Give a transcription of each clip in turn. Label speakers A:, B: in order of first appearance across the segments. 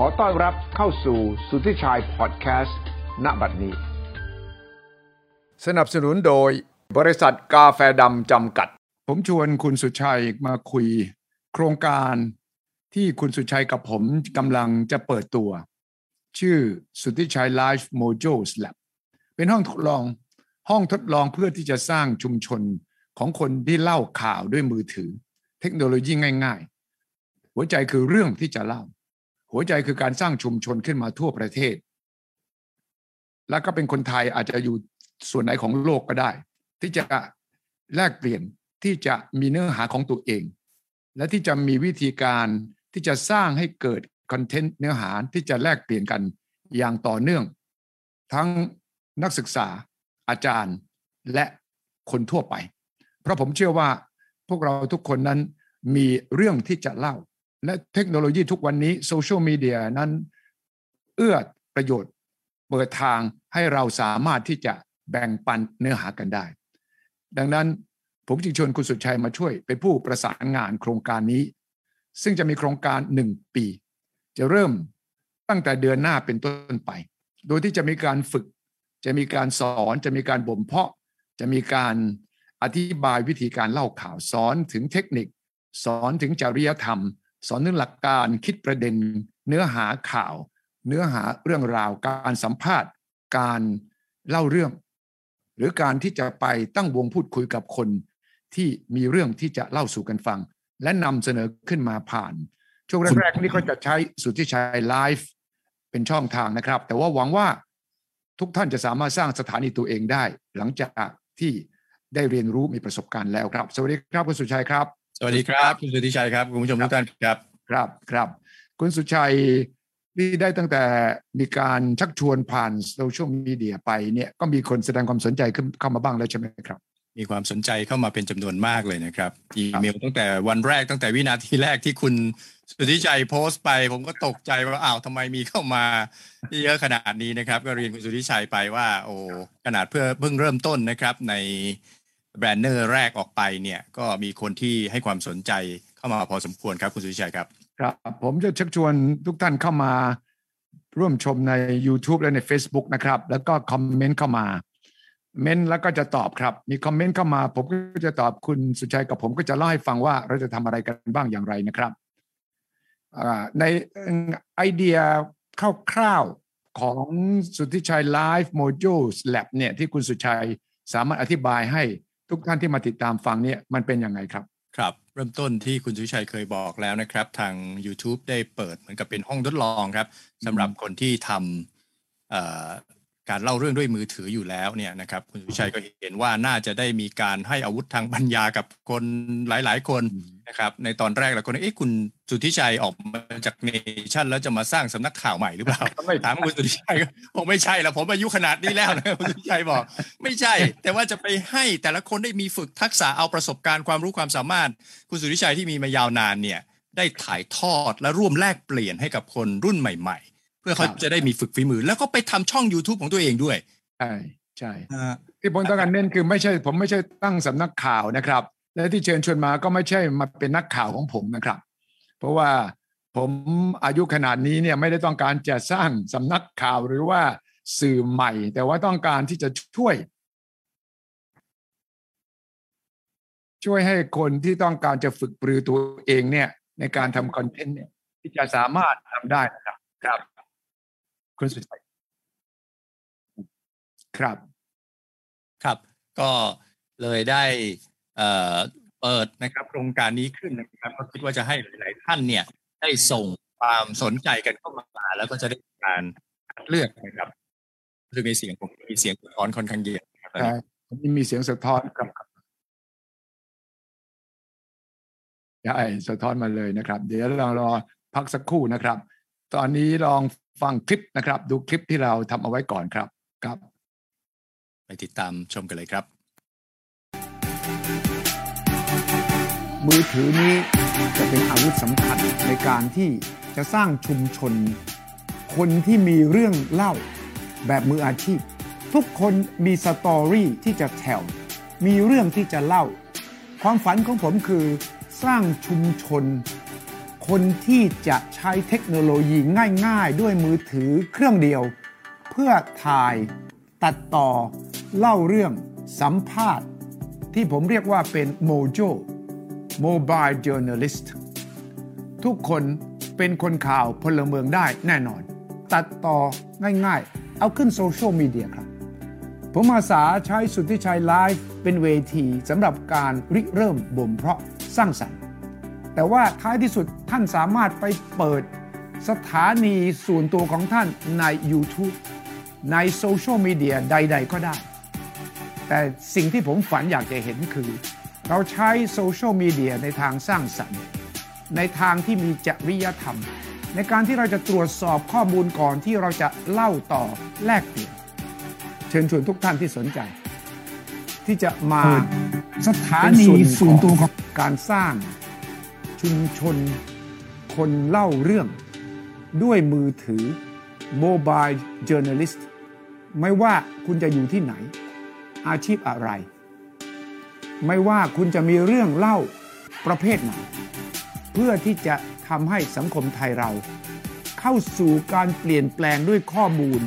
A: ขอต้อนรับเข้าสู่สุทธิชัยพอดแคสต์ณบัดนี้ สนับสนุนโดยบริษัทกาแฟดำจำกัด ผมชวนคุณสุชัยมาคุย โครงการที่คุณสุชัยกับผมกำลังจะเปิดตัว ชื่อสุทธิชัย Life Mojo Lab เป็นห้องทดลองห้องทดลองเพื่อที่จะสร้างชุมชนของคนที่เล่าข่าวด้วยมือถือ เทคโนโลยีง่าย ๆ หัวใจคือเรื่องที่จะเล่า หัวใจคือการสร้างชุมชนขึ้นมาทั่วประเทศ แล้วก็เป็นคนไทยอาจจะอยู่ส่วนไหนของโลกก็ได้ ที่จะแลกเปลี่ยนที่จะมีเนื้อหาของตัวเอง และที่จะมีวิธีการที่จะสร้างให้เกิดคอนเทนต์เนื้อหาที่จะแลกเปลี่ยนกันอย่างต่อเนื่อง ทั้งนักศึกษาอาจารย์และคนทั่วไป เพราะผมเชื่อว่าพวกเราทุกคนนั้นมีเรื่องที่จะเล่า และเทคโนโลยีทุกวันนี้โซเชียลมีเดียนั้น เอื้อประโยชน์เปิดทางให้เราสามารถที่จะแบ่งปันเนื้อหากันได้ ดังนั้นผมจึงชวนคุณสุดชัยมาช่วยเป็นผู้ประสานงานโครงการนี้ ซึ่งจะมีโครงการหนึ่งปี จะเริ่มตั้งแต่เดือนหน้าเป็นต้นไป โดยที่จะมีการฝึก จะมีการสอน จะมีการบ่มเพาะ จะมีการอธิบายวิธีการเล่าข่าวสอนถึงเทคนิค สอนถึงจริยธรรม สอนถึงหลักการคิดประเด็น เนื้อหาข่าว เนื้อหาเรื่องราว การสัมภาษณ์ การเล่าเรื่อง หรือการที่จะไปตั้งวงพูดคุยกับคนที่มีเรื่องที่จะเล่าสู่กันฟัง และนำเสนอขึ้นมาผ่าน ช่วงแรกๆนี่ก็จะใช้สุทธิชัยไลฟ์เป็นช่องทางนะครับ แต่ว่าหวังว่าทุกท่านจะสามารถสร้างสถานีตัวเองได้ หลังจากที่ได้เรียนรู้มีประสบการณ์แล้วครับ สวัสดีครับคุณสุชัยครับ
B: สวัสดีครับคุณสุทธิชัยครับคุณผู้ชมทุกท่านครับ
A: ครับครับคุณสุชัยที่ได้ตั้งแต่มีการชักชวนผ่านโซเชียลมีเดียไปเนี่ยก็มีคนแสดงความสนใจขึ้นเข้ามาบ้างแล้วใช่ไหมครับ
B: มีความสนใจเข้ามาเป็นจำนวนมากเลยนะครับ อีเมลตั้งแต่วันแรกตั้งแต่วินาทีแรกที่คุณสุทธิชัยโพสต์ไป ผมก็ตกใจว่าอ้าวทำไมมีเข้ามาเยอะขนาดนี้นะครับ ก็เรียนคุณสุทธิชัยไปว่า โอ้ขนาดเพื่อเพิ่งเริ่มต้นนะครับใน แบรนเนอร์แรกออกไปเนี่ยก็มีคนที่ให้ความสนใจเข้ามาพอสมควรครับคุณสุชัยครับ
A: ครับ ผมจะเชักชวนทุกท่านเข้ามาร่วมชมใน YouTube และใน Facebook นะครับ แล้วก็คอมเมนต์เข้ามา เมนแล้วก็จะตอบครับ มีคอมเมนต์เข้ามา ผมก็จะตอบคุณสุชัยกับผมก็จะเล่าให้ฟังว่าเราจะทำอะไรกันบ้างอย่างไรนะครับในไอเดียคร่าวๆของสุทธิชัย Live Mojo Lab เนี่ยที่คุณสุชัยสามารถอธิบายให้ ทุกท่านที่มาติดตามฟังเนี่ยมันเป็นยังไงครับ
B: ครับ เริ่มต้นที่คุณสุชัยเคยบอกแล้วนะครับ ทาง YouTube ได้เปิดเหมือนกับเป็นห้องทดลองครับสำหรับคนที่ทำการเล่าเรื่องด้วยมือถืออยู่แล้วเนี่ยนะครับ คุณสุชัยก็เห็นว่าน่าจะได้มีการให้อาวุธทางปัญญากับคนหลาย ๆ คน นะครับในตอนแรกเราก็เอ๊ะคุณสุทธิชัยออกมาจากเนชั่นแล้วจะมาสร้างสำนักข่าวใหม่หรือเปล่าถามคุณสุทธิชัยผมไม่ใช่แล้วผมอายุขนาดนี้แล้วนะคุณสุทธิชัยบอก ไม่ใช่ แต่ว่าจะไปให้แต่ละคนได้มีฝึกทักษะเอาประสบการณ์ความรู้ความสามารถ คุณสุทธิชัยที่มีมายาวนานเนี่ย ได้ถ่ายทอดและร่วมแลกเปลี่ยนให้กับคนรุ่นใหม่ ๆ เพื่อเขาจะได้มีฝึกฝีมือ แล้วก็ไปทำช่อง YouTube ของตัวเองด้วย
A: ใช่ใช่ที่ผมต้องการเน้นคือไม่ใช่ ผมไม่ใช่ตั้งสำนักข่าวนะครับ และที่เชิญชวนมาก็ไม่ใช่มาเป็นนักข่าวของผมนะครับ เพราะว่าผมอายุขนาดนี้เนี่ยไม่ได้ต้องการจะสร้างสำนักข่าวหรือว่าสื่อใหม่ แต่ว่าต้องการที่จะช่วย ช่วยให้คนที่ต้องการจะฝึกปรือตัวเองเนี่ย ในการทำคอนเทนต์เนี่ย ที่จะสามารถทำได้นะครับ ครับ คุณสุชัยครับ
B: ครับ ก็เลยได้ เอ่อเปิดนะครับโครงการนี้ขึ้นนะครับก็คิดว่าจะให้หลาย ๆ ท่านเนี่ยได้ส่งความสนใจกันเข้ามาแล้วก็จะได้การคัดเลือกนะครับคือมีเสียงผมมีเสียงสะท้อนค่อนข้างเยอะครับ
A: ใช่มีเสียงสะท้อนครับใช่สะท้อนมาเลยนะครับ เดี๋ยวเรารอพักสักครู่นะครับ ตอนนี้ลองฟังคลิปนะครับ ดูคลิปที่เราทำเอาไว้ก่อนครับครับ
B: ไปติดตามชมกันเลยครับ
A: มือถือนี้จะเป็นอาวุธสำคัญในการที่จะสร้างชุมชน คนที่มีเรื่องเล่าแบบมืออาชีพ ทุกคนมีสตอรี่ที่จะแถวมีเรื่องที่จะเล่า ความฝันของผมคือสร้างชุมชนคคนที่จะใช้เทคโนโลยีง่าย ๆ ด้วยมือถือเครื่องเดียว เพื่อถ่ายตัดต่อ เล่าเรื่องสัมภาษณ์ ที่ผมเรียกว่าเป็นโมโจ Mobile Journalist ทุกคนเป็นคนข่าวพลเมืองได้แน่นอน ตัดต่อง่ายๆ เอาขึ้นโซเชียลมีเดียครับ ผมอาสาใช้สุทธิชัยไลฟ์เป็นเวทีสำหรับการริเริ่มบ่มเพาะสร้างสรรค์ แต่ว่าท้ายที่สุดท่านสามารถไปเปิดสถานีส่วนตัวของท่านใน YouTube ในโซเชียลมีเดียใด ๆ ก็ได้ แต่สิ่งที่ผมฝันอยากจะเห็นคือ เราใช้โซเชียลมีเดียในทางสร้างสรรค์ ในทางที่มีจริยธรรม ในการที่เราจะตรวจสอบข้อมูลก่อนที่เราจะเล่าต่อแลกเปลี่ยน เชิญชวนทุกท่านที่สนใจ ที่จะมาสถานีส่วนตัวของการสร้างชุมชนคนเล่าเรื่องด้วยมือถือ Mobile Journalist ไม่ว่าคุณจะอยู่ที่ไหน อาชีพอะไร ไม่ว่าคุณจะมีเรื่องเล่าประเภทไหน เพื่อที่จะทำให้สังคมไทยเรา เข้าสู่การเปลี่ยนแปลงด้วยข้อมูล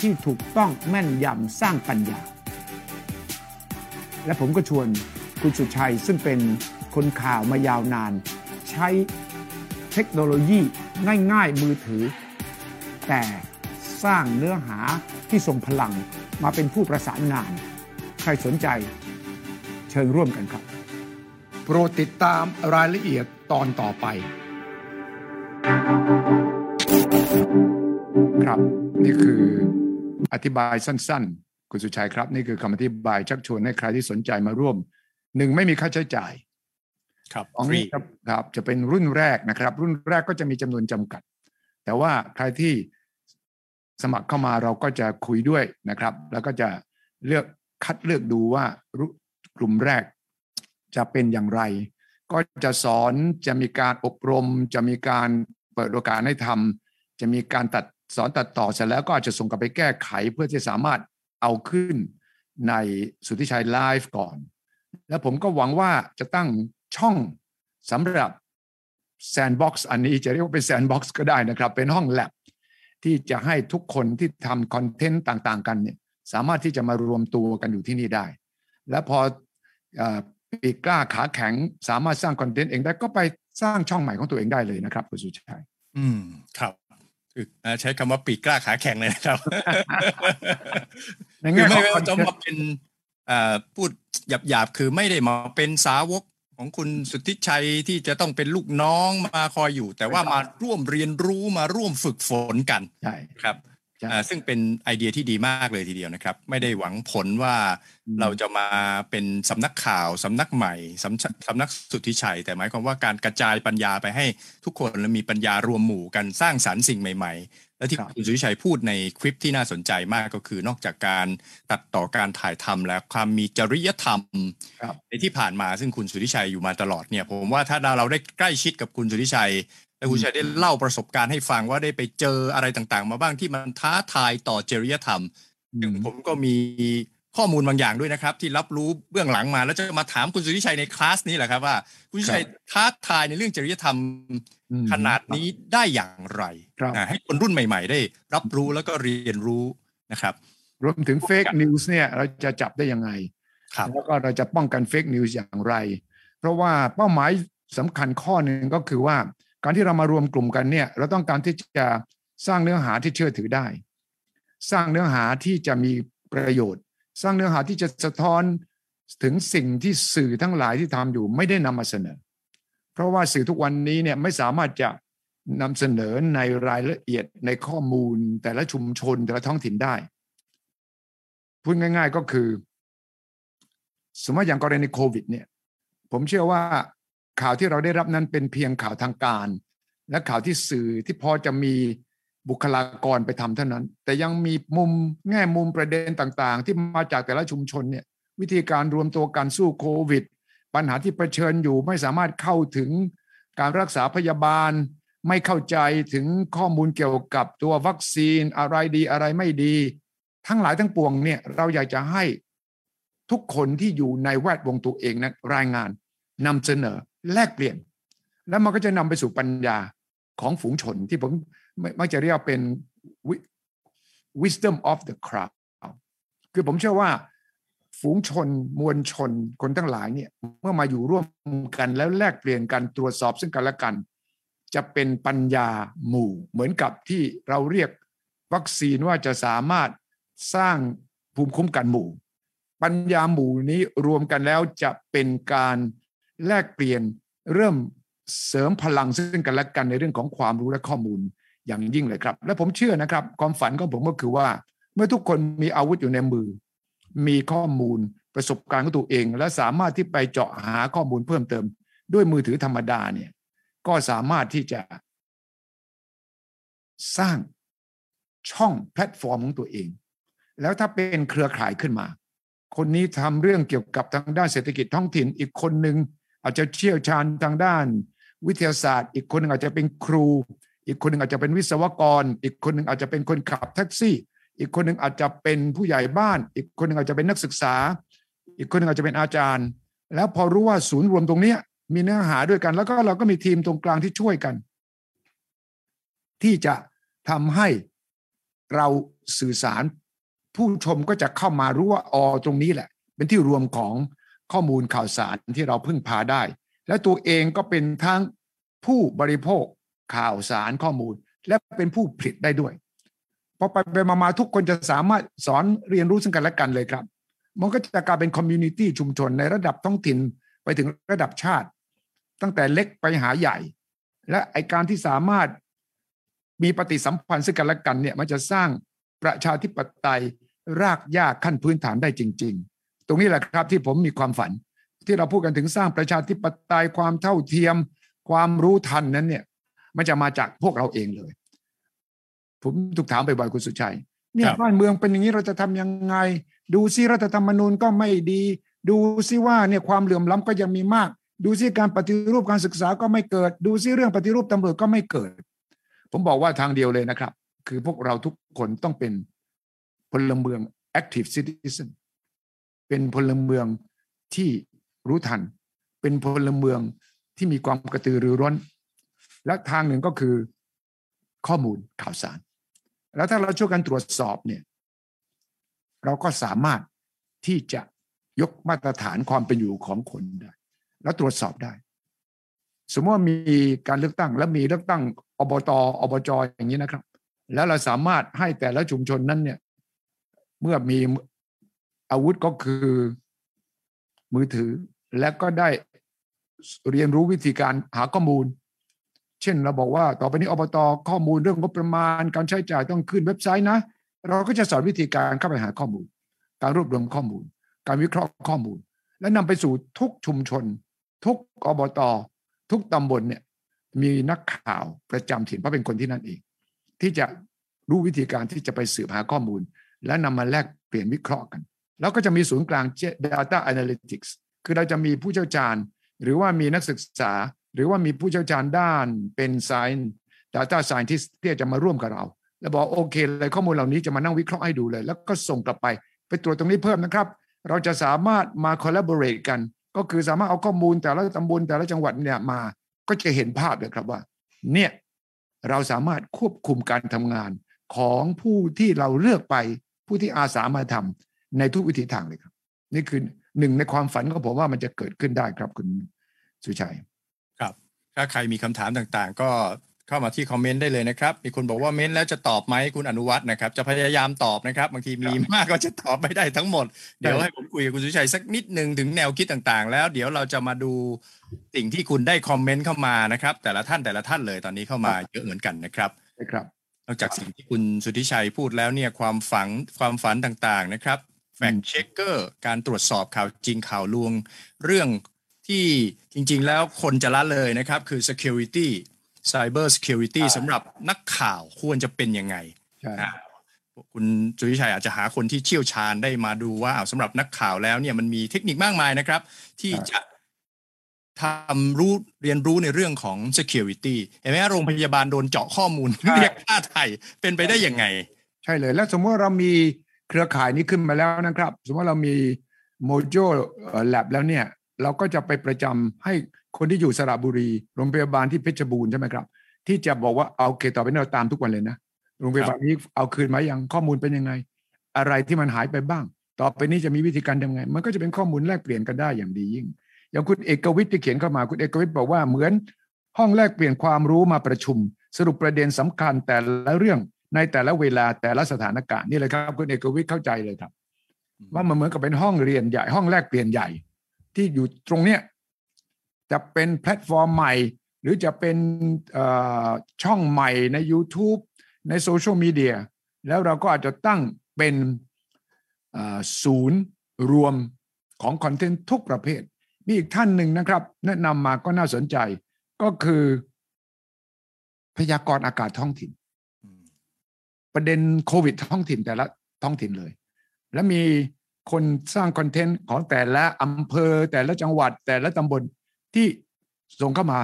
A: ที่ถูกต้องแม่นยำสร้างปัญญา และผมก็ชวนคุณสุชัยซึ่งเป็นคนข่าวมายาวนาน ใช้เทคโนโลยีง่ายๆมือถือ แต่สร้างเนื้อหาที่ทรงพลังมาเป็นผู้ประสานงาน ใครสนใจ เชิญร่วมกันครับ โปรดติดตามรายละเอียดตอนต่อไป ครับ นี่คืออธิบายสั้นๆ คุณสุชัยครับ นี่คือคำอธิบายชักชวนให้ใครที่สนใจมาร่วมหนึ่งไม่มีค่าใช้จ่าย
B: ครับ
A: สอง
B: ฟรี
A: ครับครับจะเป็นรุ่นแรกนะครับ รุ่นแรกก็จะมีจำนวนจำกัด แต่ว่าใครที่สมัครเข้ามาเราก็จะคุยด้วยนะครับ แล้วก็จะเลือกคัดเลือกดูว่ารุ กลุ่มแรกจะเป็นอย่างไร ก็จะสอนจะมีการอบรม จะมีการเปิดโอกาสให้ทำจะมีการตัดสอนตัดต่อเสร็จแล้วก็อาจจะส่งกลับไปแก้ไขเพื่อที่สามารถเอาขึ้นในสุทธิชัยไลฟ์ก่อน แล้วผมก็หวังว่าจะตั้งช่องสำหรับ sandbox อันนี้จะเรียกว่าเป็น sandbox ก็ได้นะครับ เป็นห้องแลบที่จะให้ทุกคนที่ทำคอนเทนต์ต่างๆ กันเนี่ยสามารถที่จะมารวมตัวกันอยู่ที่นี่ได้ และพอ ปีกกล้าขาแข็ง สามารถสร้างคอนเทนต์เองได้ก็ไปสร้างช่องใหม่ของตัวเองได้เลยนะครับคุณสุชัย
B: อืมครับคือเอ่อใช้คำว่าปีกกล้าขาแข็งเลยนะครับ
A: ใน
B: คือ
A: แง่ข
B: ไม่
A: องคอน
B: จะ
A: เทน
B: มา
A: ต์
B: เป็นเอ่อพูดหยาบๆ คือไม่ได้มาเป็นสาวกของคุณสุทธิชัยที่จะต้องเป็นลูกน้องมาคอยอยู่ แต่ว่ามาร่วมเรียนรู้มาร่วมฝึกฝนกัน
A: ใช่
B: ครับ
A: ใช่
B: อ่า ซึ่งเป็นไอเดียที่ดีมากเลยทีเดียวนะครับ ไม่ได้หวังผลว่า
A: อืม
B: เราจะมาเป็นสำนักข่าวสำนักใหม่สำสำนักสุทธิชัย แต่หมายความว่าการกระจายปัญญาไปให้ทุกคนและมีปัญญารวมหมู่กันสร้างสรรค์สิ่งใหม่ ๆ และที่
A: ครับ
B: คุณสุทธิชัยพูดในคลิปที่น่าสนใจมากก็คือนอกจากการตัดต่อการถ่ายทำแล้วความมีจริยธรรม
A: ครับ
B: ในที่ผ่านมาซึ่งคุณสุทธิชัยอยู่มาตลอดเนี่ยผมว่าถ้าเราได้ใกล้ชิดกับคุณสุทธิชัย และคุณสุทธิชัยได้เล่าประสบการณ์ให้ฟังว่าได้ไปเจออะไรต่างๆ มาบ้างที่มันท้าทายต่อจริยธรรมซึ่งผมก็มีข้อมูลบางอย่างด้วยนะครับ ที่รับรู้เบื้องหลังมา แล้วจะมาถามคุณสุทธิชัยในคลาสนี้แหละครับว่า คุณสุทธิชัยท้าทายในเรื่องจริยธรรม
A: อืม
B: ขนาดนี้ได้อย่างไร
A: ครับ
B: อ่าให้คนรุ่นใหม่ ๆ ได้ รับรู้แล้วก็เรียนรู้นะครับ
A: รวมถึง fake news เนี่ยเราจะจับได้ยังไง
B: ครับ
A: แล้วก็เราจะป้องกัน fake news อย่างไร เพราะว่าเป้าหมายสำคัญข้อหนึ่งก็คือว่า การที่เรามารวมกลุ่มกันเนี่ยเราต้องการที่จะสร้างเนื้อหาที่เชื่อถือได้ สร้างเนื้อหาที่จะมีประโยชน์ สร้างเนื้อหาที่จะสะท้อนถึงสิ่งที่สื่อทั้งหลายที่ทำอยู่ไม่ได้นำมาเสนอ เพราะว่าสื่อทุกวันนี้เนี่ยไม่สามารถจะนำเสนอในรายละเอียดในข้อมูลแต่ละชุมชนแต่ละท้องถิ่นได้พูดง่าย ๆก็คือ สมมติอย่างกรณีโควิดเนี่ย ผมเชื่อว่า ข่าวที่เราได้รับนั้นเป็นเพียงข่าวทางการ และข่าวที่สื่อที่พอจะมีบุคลากรไปทำเท่านั้น แต่ยังมีมุมแง่มุมประเด็นต่างๆ ที่มาจากแต่ละชุมชนเนี่ยวิธีการรวมตัวกันสู้โควิด ปัญหาที่เผชิญอยู่ไม่สามารถเข้าถึงการรักษาพยาบาล ไม่เข้าใจถึงข้อมูลเกี่ยวกับตัววัคซีนอะไรดีอะไรไม่ดี ทั้งหลายทั้งปวงเนี่ยเราอยากจะให้ทุกคนที่อยู่ในแวดวงตัวเองนะรายงานนำเสนอ แลกเปลี่ยน แล้วมันก็จะนำไปสู่ปัญญาของฝูงชนที่ผมมักจะเรียกเป็น wisdom of the crowd คือผมเชื่อว่าฝูงชนมวลชนคนทั้งหลายเนี่ยเมื่อมาอยู่ร่วมกันแล้วแลกเปลี่ยนกันตรวจสอบซึ่งกันและกัน จะเป็นปัญญาหมู่ เหมือนกับที่เราเรียกวัคซีนว่าจะสามารถสร้างภูมิคุ้มกันหมู่ ปัญญาหมู่นี้รวมกันแล้วจะเป็นการ แลกเปลี่ยนเริ่มเสริมพลังซึ่งกันและกันในเรื่องของความรู้และข้อมูลอย่างยิ่งเลยครับ และผมเชื่อนะครับ ความฝันของผมก็คือว่า เมื่อทุกคนมีอาวุธอยู่ในมือ มีข้อมูลประสบการณ์ของตัวเอง และสามารถที่ไปเจาะหาข้อมูลเพิ่มเติม ด้วยมือถือธรรมดาเนี่ยก็สามารถที่จะสร้างช่องแพลตฟอร์มของตัวเอง แล้วถ้าเป็นเครือข่ายขึ้นมา คนนี้ทำเรื่องเกี่ยวกับทางด้านเศรษฐกิจท้องถิ่นอีกคนหนึ่ง อาจจะเชี่ยวชาญทางด้าน วิทยาศาสตร์ อีกคนหนึ่งอาจจะเป็นครู อีกคนหนึ่งอาจจะเป็นวิศวกร อีกคนหนึ่งอาจจะเป็นคนขับแท็กซี่ อีกคนหนึ่งอาจจะเป็นผู้ใหญ่บ้าน อีกคนหนึ่งอาจจะเป็นนักศึกษา อีกคนหนึ่งอาจจะเป็นอาจารย์ แล้วพอรู้ว่าศูนย์รวมตรงนี้มีเนื้อหาด้วยกัน แล้วก็เราก็มีทีมตรงกลางที่ช่วยกัน ที่จะทำให้เราสื่อสารผู้ชมก็จะเข้ามารู้ว่าออตรงนี้แหละ เป็นที่รวมของ ข้อมูลข่าวสารที่เราพึ่งพาได้ และตัวเองก็เป็นทั้งผู้บริโภคข่าวสารข้อมูล และเป็นผู้ผลิตได้ด้วยพอไปไปมาทุกคนจะสามารถสอนเรียนรู้ซึ่งกันและกันเลยครับ มันก็จะกลายเป็น community ชุมชนในระดับท้องถิ่นไปถึงระดับชาติ ตั้งแต่เล็กไปหาใหญ่ และไอการที่สามารถมีปฏิสัมพันธ์ซึ่งกันและกันเนี่ยมันจะสร้างประชาธิปไตยรากหญ้าขั้นพื้นฐานได้จริง ตรงนี้แหละครับที่ผมมีความฝัน ที่เราพูดกันถึงสร้างประชาธิปไตยความเท่าเทียม ความรู้ทันนั้นเนี่ย มันจะมาจากพวกเราเองเลย ผมถูกถามไปบ่อยคุณสุชัยเนี่ยบ้านเมืองเป็นอย่างนี้เราจะทำยังไง ดูซิรัฐธรรมนูญก็ไม่ดี ดูซิว่าเนี่ยความเหลื่อมล้ำก็ยังมีมาก ดูซิการปฏิรูปการศึกษาก็ไม่เกิด ดูซิเรื่องปฏิรูปตำรวจก็ไม่เกิด ผมบอกว่าทางเดียวเลยนะครับ คือพวกเราทุกคนต้องเป็นพลเมือง active citizen เป็นพลเมืองที่รู้ทัน เป็นพลเมืองที่มีความกระตือรือร้น และทางหนึ่งก็คือข้อมูลข่าวสาร แล้วถ้าเราช่วยกันตรวจสอบเนี่ยเราก็สามารถที่จะยกมาตรฐานความเป็นอยู่ของคนได้ แล้วตรวจสอบได้ สมมติว่ามีการเลือกตั้ง และมีเลือกตั้งอบตอบจอย่างนี้นะครับ แล้วเราสามารถให้แต่ละชุมชนนั้นเนี่ยเมื่อมี อาวุธก็คือมือถือและก็ได้เรียนรู้วิธีการหาข้อมูล เช่นเราบอกว่าต่อไปนี้อบตข้อมูลเรื่องงบประมาณ การใช้จ่ายต้องขึ้นเว็บไซต์นะ เราก็จะสอนวิธีการเข้าไปหาข้อมูล การรวบรวมข้อมูล การวิเคราะห์ข้อมูล และนำไปสู่ทุกชุมชน ทุกอบตทุกตำบลเนี่ยมีนักข่าวประจำถิ่นเพราะเป็นคนที่นั่นเอง ที่จะรู้วิธีการที่จะไปสืบหาข้อมูล และนำมาแลกเปลี่ยนวิเคราะห์กัน แล้วก็จะมีศูนย์กลาง Data Analytics คือเราจะมีผู้เชี่ยวชาญ หรือว่ามีนักศึกษา หรือว่ามีผู้เชี่ยวชาญด้านเป็น Science Data Scientist ที่จะมาร่วมกับเรา แล้วบอกโอเคเลยข้อมูลเหล่านี้จะมานั่งวิเคราะห์ให้ดูเลย แล้วก็ส่งกลับไป ไปตรวจตรงนี้เพิ่มนะครับ เราจะสามารถมา collaborate กัน ก็คือสามารถเอาข้อมูลแต่ละตำบลแต่ละจังหวัดเนี่ยมา ก็จะเห็นภาพเลยครับว่า เนี่ยเราสามารถควบคุมการทำงานของผู้ที่เราเลือกไปผู้ที่อาสามาทำ ในทุกวิถีทางเลยครับ นี่คือหนึ่งในความฝันของผมว่ามันจะเกิดขึ้นได้ครับคุณสุชัย
B: ครับ ถ้าใครมีคำถามต่างๆ ก็เข้ามาที่คอมเมนต์ได้เลยนะครับ มีคนบอกว่าเม้นแล้วจะตอบไหมคุณอนุวัฒน์นะครับ จะพยายามตอบนะครับ บางทีมีมากก็จะตอบไม่ได้ทั้งหมด เดี๋ยวให้ผมคุยกับคุณสุชัยสักนิดหนึ่งถึงแนวคิดต่างๆ แล้ว เดี๋ยวเราจะมาดูสิ่งที่คุณได้คอมเมนต์เข้ามานะครับ แต่ละท่านแต่ละท่านเลยตอนนี้เข้ามาเยอะเหมือนกันนะครับ
A: ครับ
B: นอกจากสิ่งที่คุณสุทธิชัยพูดแล้วเนี่ยความฝันความฝันต่างๆนะครับ แฟกเช็คเกอร์การตรวจสอบข่าวจริงข่าวลวง เรื่องที่จริงๆ แล้วคนจะละเลยนะครับ คือ security cyber security สำหรับนักข่าวควรจะเป็นยังไงคุณจุวิชัยอาจจะหาคนที่เชี่ยวชาญได้มาดูว่าสำหรับนักข่าวแล้วเนี่ยมันมีเทคนิคมากมายนะครับ ที่จะทำรู้เรียนรู้ในเรื่องของ security เห็นไหมโรงพยาบาลโดนเจาะข้อมูลเรียกค่าไทยเป็นไปได้ยังไง
A: ใช่เลย แล้วสมมติเรามี เครือข่ายนี้ขึ้นมาแล้วนะครับ สมมติเรามี Mojo Lab แล้วเนี่ย เราก็จะไปประจำให้คนที่อยู่สระบุรี โรงพยาบาลที่เพชรบูรณ์ใช่ไหมครับ ที่จะบอกว่าเอาโอเคต่อไปนี้เราตามทุกวันเลยนะโรงพยาบาลนี้เอาคืนมายังข้อมูลเป็นยังไง อะไรที่มันหายไปบ้าง ต่อไปนี้จะมีวิธีการทำไง มันก็จะเป็นข้อมูลแลกเปลี่ยนกันได้อย่างดียิ่ง อย่างคุณเอกวิทย์ที่เขียนเข้ามาคุณเอกวิทย์บอกว่าเหมือนห้องแลกเปลี่ยนความรู้มาประชุม สรุปประเด็นสำคัญแต่ละเรื่อง ในแต่ละเวลาแต่ละสถานการณ์นี่เลยครับคุณเอกวิทย์เข้าใจเลยครับ ว่ามันเหมือนกับเป็นห้องเรียนใหญ่ห้องแลกเปลี่ยนใหญ่ ที่อยู่ตรงเนี้ยจะเป็นแพลตฟอร์มใหม่ หรือจะเป็นช่องใหม่ใน YouTube ในโซเชียลมีเดียแล้วเราก็อาจจะตั้งเป็นศูนย์รวมของคอนเทนต์ทุกประเภท มีอีกท่านหนึ่งนะครับ แนะนำมาก็น่าสนใจก็คือพยากรณ์อากาศท้องถิ่น ประเด็นโควิดท้องถิ่นแต่ละท้องถิ่นเลย และมีคนสร้างคอนเทนต์ของแต่ละอำเภอ แต่ละจังหวัดแต่ละตำบลที่ส่งเข้ามา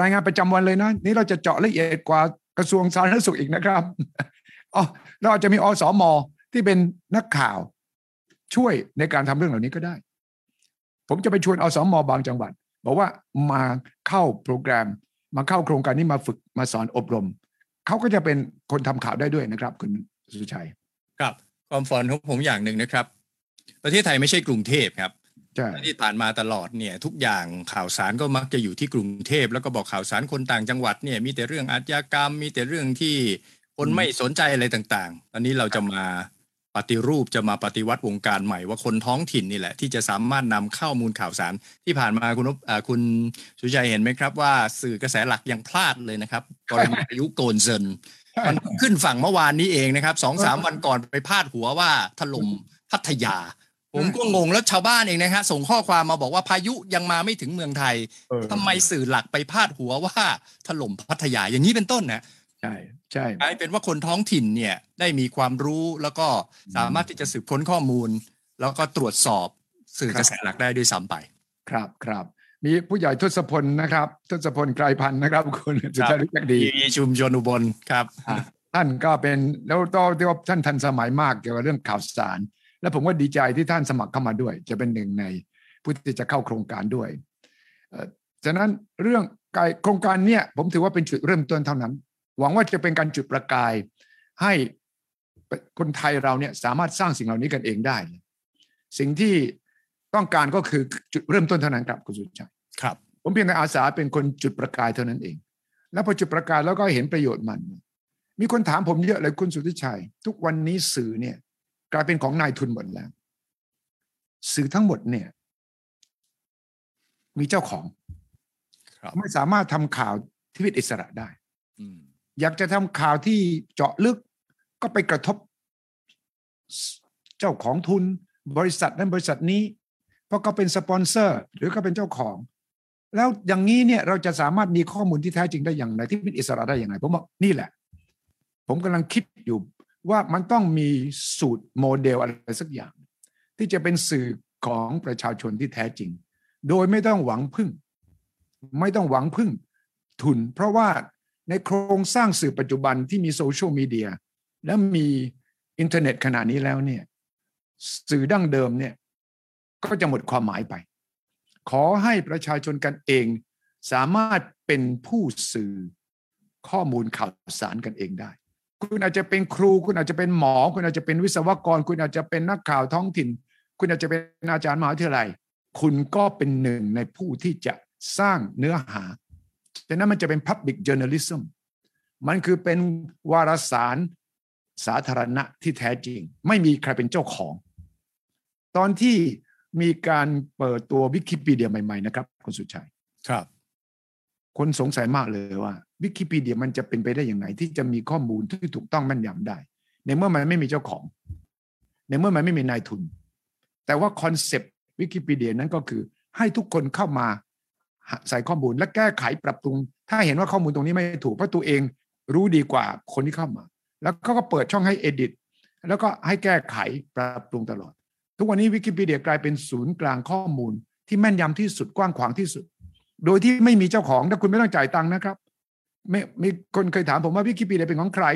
A: รายงานประจำวันเลยนะ นี่เราจะเจาะละเอียดกว่ากระทรวงสาธารณสุขอีกนะครับอ๋อเราอาจจะมีอสมที่เป็นนักข่าวช่วยในการทำเรื่องเหล่านี้ก็ได้ ผมจะไปชวนอสมบางจังหวัด บอกว่ามาเข้าโปรแกรม มาเข้าโครงการนี้มาฝึกมาสอนอบรม เขาก็จะเป็นคนทำข่าวได้ด้วยนะครับ คุณสุชัย
B: ครับความฝันของผมอย่างหนึ่งนะครับ ประเทศไทยไม่ใช่กรุงเทพครับที่ผ่านมาตลอดเนี่ยทุกอย่างข่าวสารก็มักจะอยู่ที่กรุงเทพแล้วก็บอกข่าวสารคนต่างจังหวัดเนี่ยมีแต่เรื่องอาชญากรรม มีแต่เรื่องที่คนไม่สนใจอะไรต่างๆ ตอนนี้เราจะมา ปฏิรูปจะมาปฏิวัติวงการใหม่ว่าคนท้องถิ่นนี่แหละ ที่จะสามารถนำข้อมูลข่าวสาร ที่ผ่านมาคุณคุณสุชัยเห็นไหมครับว่าสื่อกระแสหลักยังพลาดเลยนะครับกรณีพายุโกนเซนมันขึ้นฝั่งเมื่อวานนี้เองนะครับสองสามวันก่อนไปพาดหัวว่าถล่มพัทยา ผมก็งงแล้วชาวบ้านเองนะฮะส่งข้อความมาบอกว่าพายุยังมาไม่ถึงเมืองไทยทำไมสื่อหลักไปพาดหัวว่าถล่มพัทยาอย่างนี้เป็นต้นนะ
A: ใช่ใช่
B: กลายเป็นว่าคนท้องถิ่นเนี่ยได้มีความรู้แล้วก็สามารถที่จะสืบค้นข้อมูล แล้วก็ตรวจสอบสื่อกระแสหลักได้ด้วยซ้ำไป
A: ครับครับมีผู้ใหญ่ทศพลนะครับ ทศพลไกรพันธ์นะครับคุณสุชาติรู้จักดี
B: ชุมชนอุบลครับ
A: ท่านก็เป็นแล้วต่อที่ว่าท่านทันสมัยมากเกี่ยวกับเรื่องข่าวสาร และผมก็ดีใจที่ท่านสมัครเข้ามาด้วย จะเป็นหนึ่งในผู้ที่จะเข้าโครงการด้วยฉะนั้นเรื่องโครงการเนี้ยผมถือว่าเป็นจุดเริ่มต้นเท่านั้น หวังว่าจะเป็นการจุดประกายให้คนไทยเราเนี่ยสามารถสร้างสิ่งเหล่านี้กันเองได้ สิ่งที่ต้องการก็คือจุดเริ่มต้นเท่านั้นครับคุณสุชัย
B: ครับ
A: ผมเพียงแต่อาสาเป็นคนจุดประกายเท่านั้นเอง แล้วพอจุดประกายแล้วก็เห็นประโยชน์มัน มีคนถามผมเยอะเลยคุณสุทธิชัย ทุกวันนี้สื่อเนี่ย กลายเป็นของนายทุนหมดแล้ว สื่อทั้งหมดเนี่ย มีเจ้าของ ไม่สามารถทำข่าวที่เป็นอิสระได้ อยากจะทำข่าวที่เจาะลึกก็ไปกระทบเจ้าของทุนบริษัทนั้นบริษัทนี้ เพราะเขาเป็นสปอนเซอร์หรือเขาเป็นเจ้าของ แล้วอย่างนี้เนี่ยเราจะสามารถมีข้อมูลที่แท้จริงได้อย่างไรที่เป็นอิสระได้อย่างไรผมบอกนี่แหละ ผมกำลังคิดอยู่ว่ามันต้องมีสูตรโมเดลอะไรสักอย่าง ที่จะเป็นสื่อของประชาชนที่แท้จริง โดยไม่ต้องหวังพึ่ง ไม่ต้องหวังพึ่งทุน เพราะว่า ในโครงสร้างสื่อปัจจุบันที่มีโซเชียลมีเดียและมีอินเทอร์เน็ตขนาดนี้แล้วเนี่ยสื่อดั้งเดิมเนี่ยก็จะหมดความหมายไป ขอให้ประชาชนกันเอง สามารถเป็นผู้สื่อข้อมูลข่าวสารกันเองได้ คุณอาจจะเป็นครู คุณอาจจะเป็นหมอ คุณอาจจะเป็นวิศวกร คุณอาจจะเป็นนักข่าวท้องถิ่น คุณอาจจะเป็นอาจารย์มหาวิทยาลัย คุณก็เป็นหนึ่งในผู้ที่จะสร้างเนื้อหา ดังนั้นมันจะเป็น Public Journalism มันคือเป็นวารสารสาธารณะที่แท้จริง ไม่มีใครเป็นเจ้าของ ตอนที่มีการเปิดตัววิกิพีเดียใหม่ ๆ นะครับ คุณสุชัย
B: ครับ
A: คนสงสัยมากเลยว่าวิกิพีเดียมันจะเป็นไปได้อย่างไรที่จะมีข้อมูลที่ถูกต้องแม่นยำได้ ในเมื่อมันไม่มีเจ้าของ ในเมื่อมันไม่มีนายทุน แต่ว่าคอนเซปต์วิกิพีเดียนั้นก็คือให้ทุกคนเข้ามา ใส่ข้อมูลและแก้ไขปรับปรุง ถ้าเห็นว่าข้อมูลตรงนี้ไม่ถูก เพราะตัวเองรู้ดีกว่าคนที่เข้ามา แล้วเขาก็เปิดช่องให้ edit แล้วก็ให้แก้ไขปรับปรุงตลอด ทุกวันนี้วิกิพีเดียกลายเป็นศูนย์กลางข้อมูล ที่แม่นยำที่สุดกว้างขวางที่สุด โดยที่ไม่มีเจ้าของถ้าคุณไม่ต้องจ่ายตังค์นะครับไม่มีคนเคยถามผมว่าวิกิพีเดียเป็นของใคร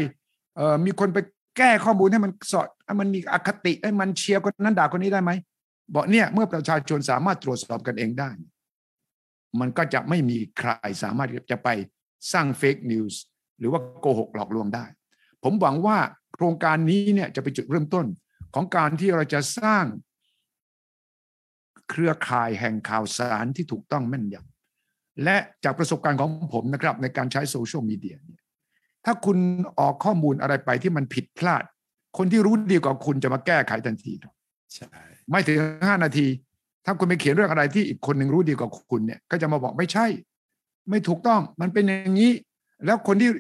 A: เอ่อมีคนไปแก้ข้อมูลให้มันสอดให้มันมีอคติให้มันเชียร์คนนั้นด่าคนนี้ได้ไหมบอกเนี่ยเมื่อประชาชนสามารถตรวจสอบกันเองได้ มันก็จะไม่มีใครสามารถจะไปสร้างเฟกนิวส์หรือว่าโกหกหลอกลวงได้ ผมหวังว่าโครงการนี้เนี่ยจะเป็นจุดเริ่มต้นของการที่เราจะสร้างเครือข่ายแห่งข่าวสารที่ถูกต้องแม่นยำและจากประสบการณ์ของผมนะครับในการใช้โซเชียลมีเดียเนี่ยถ้าคุณออกข้อมูลอะไรไปที่มันผิดพลาด คนที่รู้ดีกว่าคุณจะมาแก้ไขทันทีครับ
B: ใช่
A: ไม่ถึงห้านาที ถ้าคุณไปเขียนเรื่องอะไรที่อีกคนหนึ่งรู้ดีกว่าคุณเนี่ย ก็จะมาบอกไม่ใช่ ไม่ถูกต้องมันเป็นอย่างนี้ แล้วคนที่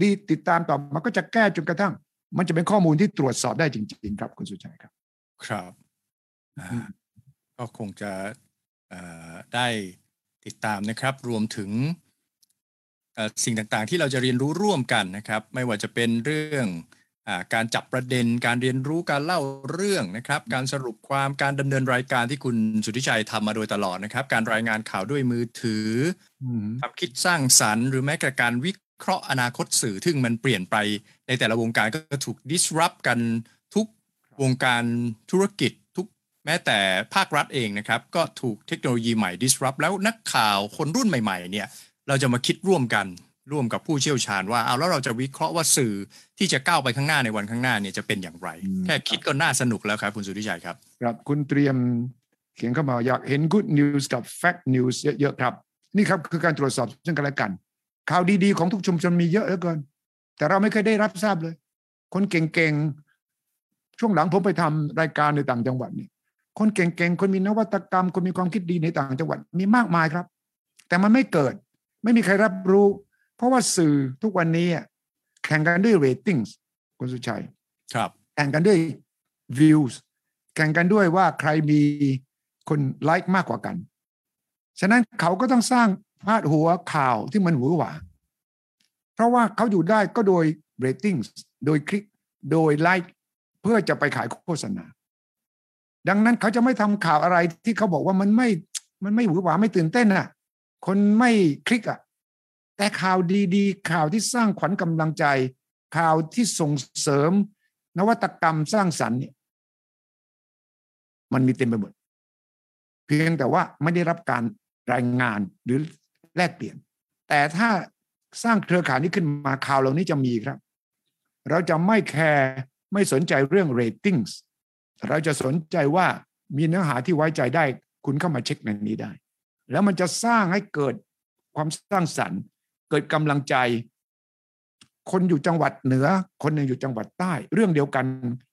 A: ดีติดตามต่อมันก็จะแก้จนกระทั่ง มันจะเป็นข้อมูลที่ตรวจสอบได้จริง ๆ ครับคุณสุชัยครับ
B: ครับก็คงจะได้ติดตามนะครับ รวมถึงสิ่งต่างๆ ที่เราจะเรียนรู้ร่วมกันนะครับ ไม่ว่าจะเป็นเรื่องอ การจับประเด็นการเรียนรู้การเล่าเรื่องนะครับ การสรุปความการดำเนินรายการที่คุณสุทธิชัยทำมาโดยตลอดนะครับ การรายงานข่าวด้วยมือถือทำคิดสร้างสรรค์หรือแม้กระการวิเคราะห์อนาคตสื่อซึ่งมันเปลี่ยนไปในแต่ละวงการก็ถูก disrupt กันทุกวงการธุรกิจทุกแม้แต่ภาครัฐเองนะครับ ก็ถูกเทคโนโลยีใหม่ disrupt แล้วนักข่าวคนรุ่นใหม่ ๆ เนี่ย เราจะมาคิดร่วมกัน ร่วมกับผู้เชี่ยวชาญว่าเอาแล้วเราจะวิเคราะห์ว่าสื่อที่จะก้าวไปข้างหน้าในวันข้างหน้าเนี่ยจะเป็นอย่างไร แค่คิดก็น่าสนุกแล้วครับคุณสุริชัยครับ
A: ครับคุณเตรียมเขียนเข้ามาอยากเห็น good news กับ fact news เยอะๆครับ นี่ครับคือการตรวจสอบซึ่งกันและกัน ข่าวดีๆของทุกชุมชนมีเยอะเหลือเกิน แต่เราไม่เคยได้รับทราบเลย คนเก่งๆ ช่วงหลังผมไปทำรายการในต่างจังหวัดนี่คนเก่งๆ คนมีนวัตกรรม คนมีความคิดดีในต่างจังหวัดมีมากมายครับ แต่มันไม่เกิด ไม่มีใครรับรู้ เพราะว่าสื่อทุกวันนี้แข่งกันด้วยเรตติ้งคุณสุชัย
B: ครับ
A: แข่งกันด้วยวิวส์แข่งกันด้วยว่าใครมีคนไลค์มากกว่ากัน ฉะนั้นเขาก็ต้องสร้างพาดหัวข่าวที่มันหวือหวา เพราะว่าเขาอยู่ได้ก็โดยเรตติ้งโดยคลิก โดยไลค์เพื่อจะไปขายโฆษณา ดังนั้นเขาจะไม่ทำข่าวอะไรที่เขาบอกว่ามันไม่ มันไม่หวือหวาไม่ตื่นเต้นอะ คนไม่คลิกอะ แต่ข่าวดีๆ ข่าวที่สร้างขวัญกำลังใจ ข่าวที่ส่งเสริม นวัตกรรมสร้างสรรค์เนี่ยมันมีเต็มไปหมด เพียงแต่ว่าไม่ได้รับการรายงานหรือแลกเปลี่ยน แต่ถ้าสร้างเครือข่ายนี้ขึ้นมาข่าวเหล่านี้จะมีครับ เราจะไม่แคร์ไม่สนใจเรื่องเรตติ้งเราจะสนใจว่ามีเนื้อหาที่ไว้ใจได้ คุณเข้ามาเช็คในนี้ได้ แล้วมันจะสร้างให้เกิดความสร้างสรรค์ เกิดกำลังใจ คนอยู่จังหวัดเหนือ คนหนึ่งอยู่จังหวัดใต้ เรื่องเดียวกัน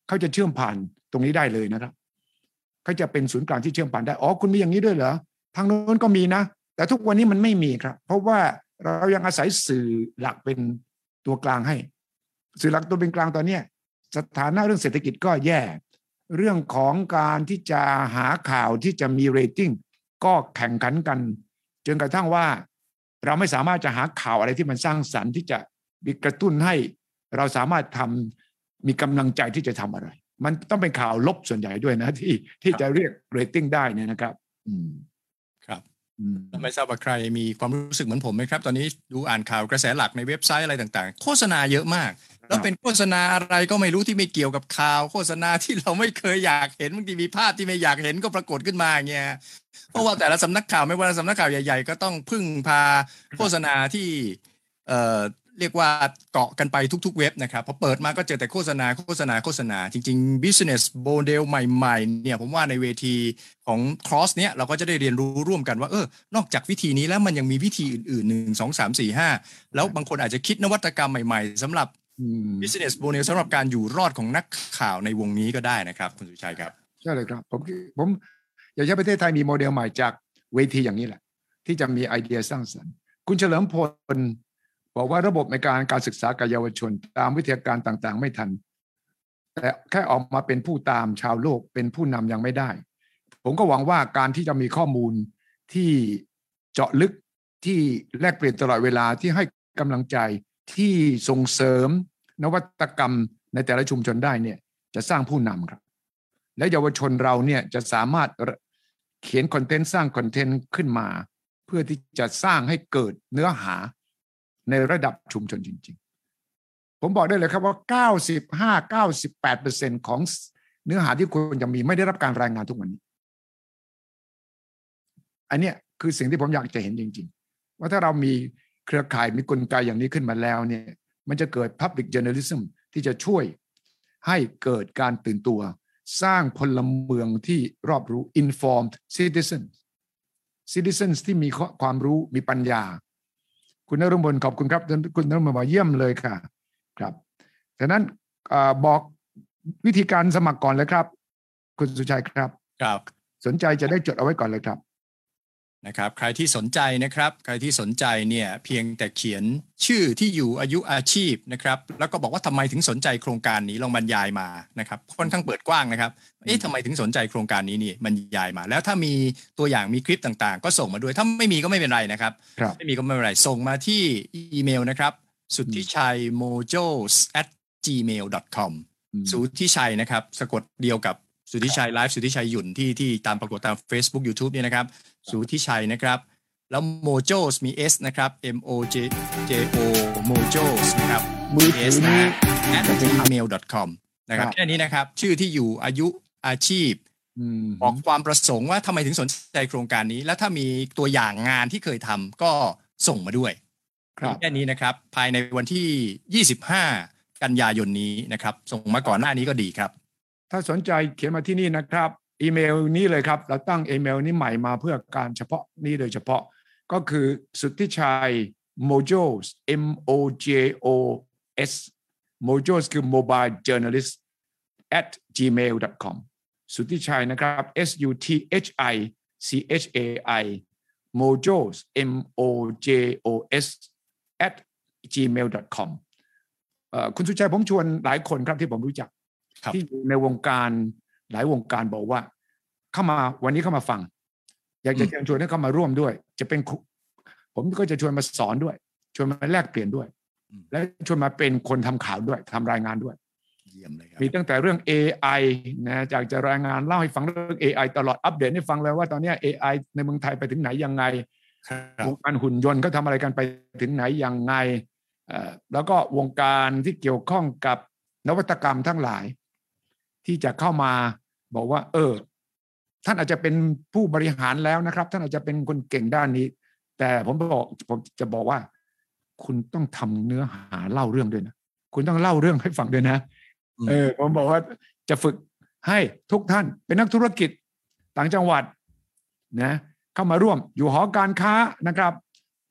A: เขาจะเชื่อมผ่านตรงนี้ได้เลยนะครับเขาจะเป็นศูนย์กลางที่เชื่อมผ่านได้อ๋อคุณมีอย่างนี้ด้วยเหรอทางโน้นก็มีนะ แต่ทุกวันนี้มันไม่มีครับ เพราะว่าเรายังอาศัยสื่อหลักเป็นตัวกลางให้ สื่อหลักตัวเป็นกลางตอนนี้สถานะเรื่องเศรษฐกิจก็แย่ เรื่องของการที่จะหาข่าวที่จะมีเรตติ้งก็แข่งขันกันจนกระทั่งว่า เราไม่สามารถจะหาข่าวอะไรที่มันสร้างสรรค์ที่จะมีกระตุ้นให้เราสามารถทำมีกำลังใจที่จะทำอะไร มันต้องเป็นข่าวลบส่วนใหญ่ด้วยนะที่ที่จะเรียกเรตติ้งได้เนี่ยนะครับ อืม
B: ครับ ไม่ทราบว่าใครมีความรู้สึกเหมือนผมไหมครับ ตอนนี้ดูอ่านข่าวกระแสหลักในเว็บไซต์อะไรต่างๆ โฆษณาเยอะมาก แล้วเป็นโฆษณาอะไรก็ไม่รู้ที่ไม่เกี่ยวกับข่าว โฆษณาที่เราไม่เคยอยากเห็นบางทีมีภาพที่ไม่อยากเห็นก็ปรากฏขึ้นมาเงี้ยเพราะว่าแต่ละสำนักข่าวไม่ว่าสำนักข่าวใหญ่ ๆ ก็ต้องพึ่งพาโฆษณาที่เอ่อ เรียกว่าเกาะกันไปทุก ๆ เว็บนะครับพอเปิดมาก็เจอแต่โฆษณาโฆษณาโฆษณา จริง ๆ business model ใหม่ๆเนี่ยผมว่าในเวทีของ cross เนี้ยเราก็จะได้เรียนรู้ร่วมกันว่าเออนอกจากวิธีนี้แล้วมันยังมีวิธีอื่นๆหนึ่งสองสามสี่ห้าแล้วบางคนอาจจะคิดนวัตกรรมใหม่ๆสำหรับ business model สำหรับการอยู่รอดของนักข่าวในวงนี้ก็ได้นะครับคุณสุชัยครับ
A: ใช่เลยครับผมผมอยากให้ประเทศไทยมีโมเดลใหม่จากเวทีอย่างนี้แหละ ที่จะมีไอเดียสร้างสรรค์ คุณเฉลิมพล บอกว่าระบบในการการศึกษากับเยาวชน ตามวิทยาการต่างๆ ไม่ทัน แต่แค่ออกมาเป็นผู้ตามชาวโลกเป็นผู้นำยังไม่ได้ ผมก็หวังว่าการที่จะมีข้อมูลที่เจาะลึกที่แลกเปลี่ยนตลอดเวลาที่ให้กำลังใจที่ส่งเสริมนวัตกรรมในแต่ละชุมชนได้เนี่ยจะสร้างผู้นำครับ และเยาวชนเราเนี่ยจะสามารถเขียนคอนเทนต์สร้างคอนเทนต์ขึ้นมา เพื่อที่จะสร้างให้เกิดเนื้อหา ในระดับชุมชนจริง ๆ ผมบอกได้เลยครับว่า 95-98%ของเนื้อหาที่ควรจะมีไม่ได้รับการรายงานทุกวันนี้ อันเนี้ยคือสิ่งที่ผมอยากจะเห็นจริง ๆ ว่าถ้าเรามีเครือข่ายมีกลไกอย่างนี้ขึ้นมาแล้วเนี่ยมันจะเกิด Public Journalism ที่จะช่วยให้เกิดการตื่นตัว สร้างพลเมืองที่รอบรู้ informed citizens citizens ที่มีความรู้มีปัญญา คุณนรุมนขอบคุณครับ คุณนรุมนมาเยี่ยมเลยค่ะ ครับฉะนั้นอบอกวิธีการสมัครก่อนเลยครับ คุณสุชัยครับ
B: ครับ
A: สนใจจะได้จดเอาไว้ก่อนเลยครับ
B: นะครับใครที่สนใจนะครับ ใครที่สนใจเนี่ยเพียงแต่เขียนชื่อที่อยู่อายุอาชีพนะครับแล้วก็บอกว่าทำไมถึงสนใจโครงการนี้ลองบรรยายมานะครับค่อนข้างเปิดกว้างนะครับเอ๊ะทำไมถึงสนใจโครงการนี้นี่บรรยายมา แล้วถ้ามีตัวอย่างมีคลิปต่างๆ ก็ส่งมาด้วยถ้าไม่มีก็ไม่เป็นไรนะครับ
A: ครับ
B: ไม่มีก็ไม่เป็นไรส่งมาที่อีเมลนะครับสุทธิชัย mojos at gmail com สุทธิชัยนะครับ สะกดเดียวกับสุทธิชัยไลฟ์สุทธิชัยหยุ่นที่ที่ตามปรากฏตาม Facebook YouTube เนี่ยนะครับ สุทธิชัยนะครับ แล้ว mojos มี s นะครับ m o j j o mojos นะครับ
A: มือถือนี้
B: at gmail com นะครับ
A: ครับ
B: แค่นี้นะครับ ชื่อที่อยู่อายุอาชีพ
A: อืม
B: บอกความประสงค์ว่าทำไมถึงสนใจโครงการนี้ แล้วถ้ามีตัวอย่างงานที่เคยทำก็ส่งมาด้วย
A: ครับ
B: แค่นี้นะครับ ภายในวันที่ 25 กันยายนนี้นะครับ ส่งมาก่อนหน้านี้ก็ดีครับ
A: ถ้าสนใจเขียนมาที่นี่นะครับ อีเมลนี้เลยครับ เราตั้งอีเมลนี้ใหม่มาเพื่อการเฉพาะนี้โดยเฉพาะก็คือสุทธิชัย mojos m o j o s mojos คือ mobile journalist at gmail com สุทธิชัยนะครับ s u t h i c h a i mojos m o j o s at gmail com เอ่อคุณสุชัยผมชวนหลายคนครับที่ผมรู้จัก
B: ครับ
A: ที่อยู่ในวงการ หลายวงการบอกว่า เข้ามาวันนี้เข้ามาฟัง อยากจะเชิญชวนให้เข้ามาร่วมด้วย จะเป็นครูผมก็จะชวนมาสอนด้วย ชวนมาแลกเปลี่ยนด้วย
B: อืม
A: และชวนมาเป็นคนทำข่าวด้วยทำรายงานด้วย
B: เยี่ยมเลยครับ
A: มีตั้งแต่เรื่อง AI นะจากจะรายงานเล่าให้ฟังเรื่อง AI ตลอดอัปเดตให้ฟังเลยว่าตอนเนี้ย AI ในเมืองไทยไปถึงไหนยังไง
B: ครับ
A: วงการหุ่นยนต์เขาทำอะไรกันไปถึงไหนยังไงเอ่อแล้วก็วงการที่เกี่ยวข้องกับนวัตกรรมทั้งหลาย ที่จะเข้ามาบอกว่า เออ ท่านอาจจะเป็นผู้บริหารแล้วนะครับ ท่านอาจจะเป็นคนเก่งด้านนี้ แต่ผมบอกผมจะบอกว่า คุณต้องทำเนื้อหาเล่าเรื่องด้วยนะคุณต้องเล่าเรื่องให้ฟังด้วยนะ
B: อืม
A: เออผมบอกว่าจะฝึกให้ทุกท่านเป็นนักธุรกิจต่างจังหวัดนะเข้ามาร่วมอยู่หอการค้านะครับ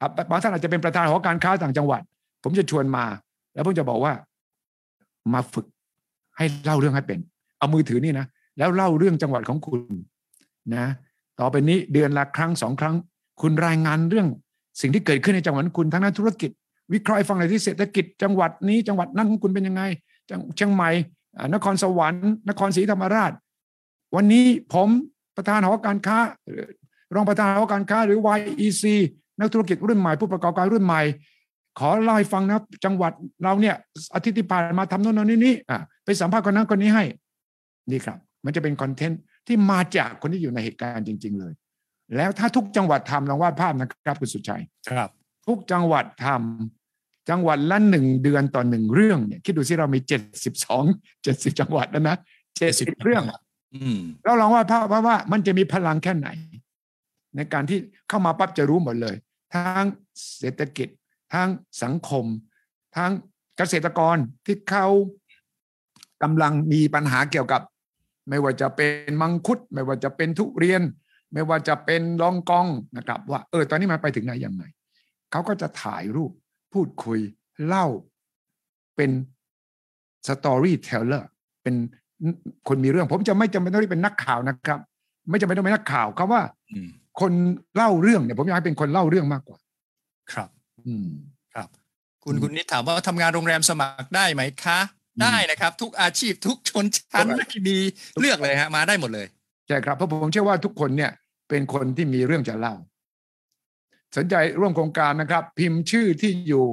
A: อะบางท่านอาจจะเป็นประธานหอการค้าต่างจังหวัด ผมจะชวนมา แล้วผมจะบอกว่า มาฝึกให้เล่าเรื่องให้เป็น เอามือถือนี่นะแล้วเล่าเรื่องจังหวัดของคุณนะ ต่อไปนี้เดือนละครั้งสองครั้ง คุณรายงานเรื่องสิ่งที่เกิดขึ้นในจังหวัดคุณทั้งนั้นธุรกิจ วิเคราะห์ฟังเลยที่เศรษฐกิจจังหวัดนี้จังหวัดนั้นของคุณเป็นยังไงเชียงใหม่นครสวรรค์นครศรีธรรมราช วันนี้ผมประธานหอการค้ารองประธานหอการค้าหรือ YEC นักธุรกิจรุ่นใหม่ผู้ประกอบการรุ่นใหม่ ขอเล่าให้ฟังนะจังหวัดเราเนี่ยอาทิตย์ที่ผ่านมาทำโน่นนนนี่นี่ไปสัมภาษณ์คนนั้นคนนี้ให้ นี่ครับ มันจะเป็นคอนเทนต์ที่มาจากคนที่อยู่ในเหตุการณ์จริง ๆ เลย แล้วถ้าทุกจังหวัดทำลองวาดภาพนะครับคุณสุชัย
B: ครับ
A: ทุกจังหวัดทำจังหวัดละหนึ่งเดือนต่อหนึ่งเรื่องเนี่ยคิดดูสิเรามีเจ็ดสิบสองเจ็ดสิบจังหวัดแล้วนะเจ็ดสิบเรื่อง
B: อืม
A: แล้วลองวาดภาพว่าว่ามันจะมีพลังแค่ไหน ในการที่เข้ามาปั๊บจะรู้หมดเลย ทั้งเศรษฐกิจ ทั้งสังคม ทั้งเกษตรกรที่เขากำลังมีปัญหาเกี่ยวกับ ไม่ว่าจะเป็นมังคุด ไม่ว่าจะเป็นทุเรียน ไม่ว่าจะเป็นลองกองนะครับ ว่าเออตอนนี้มันไปถึงไหนยังไงเขาก็จะถ่ายรูปพูดคุยเล่าเป็น storyteller เป็นคนมีเรื่อง ผมจะไม่จำเป็นต้องเป็นนักข่าวนะครับ ไม่จำเป็นต้องเป็นนักข่าวคำว่า
B: อืม
A: คนเล่าเรื่องเนี่ยผมอยากให้เป็นคนเล่าเรื่องมากกว่า
B: ครับ
A: อืม
B: คุณ
A: อืม
B: คุณนิดถามว่าทำงานโรงแรมสมัครได้ไหมคะ
A: อืม
B: ได้นะครับ ทุกอาชีพทุกชนชั้น
A: ทุกอา
B: ไม่มีเลือกเลยฮะมาได้หมดเลย
A: ใช่ครับเพราะผมเชื่อว่าทุกคนเนี่ยเป็นคนที่มีเรื่องจะเล่า สนใจร่วมโครงการนะครับ พิมพ์ชื่อที่อยู่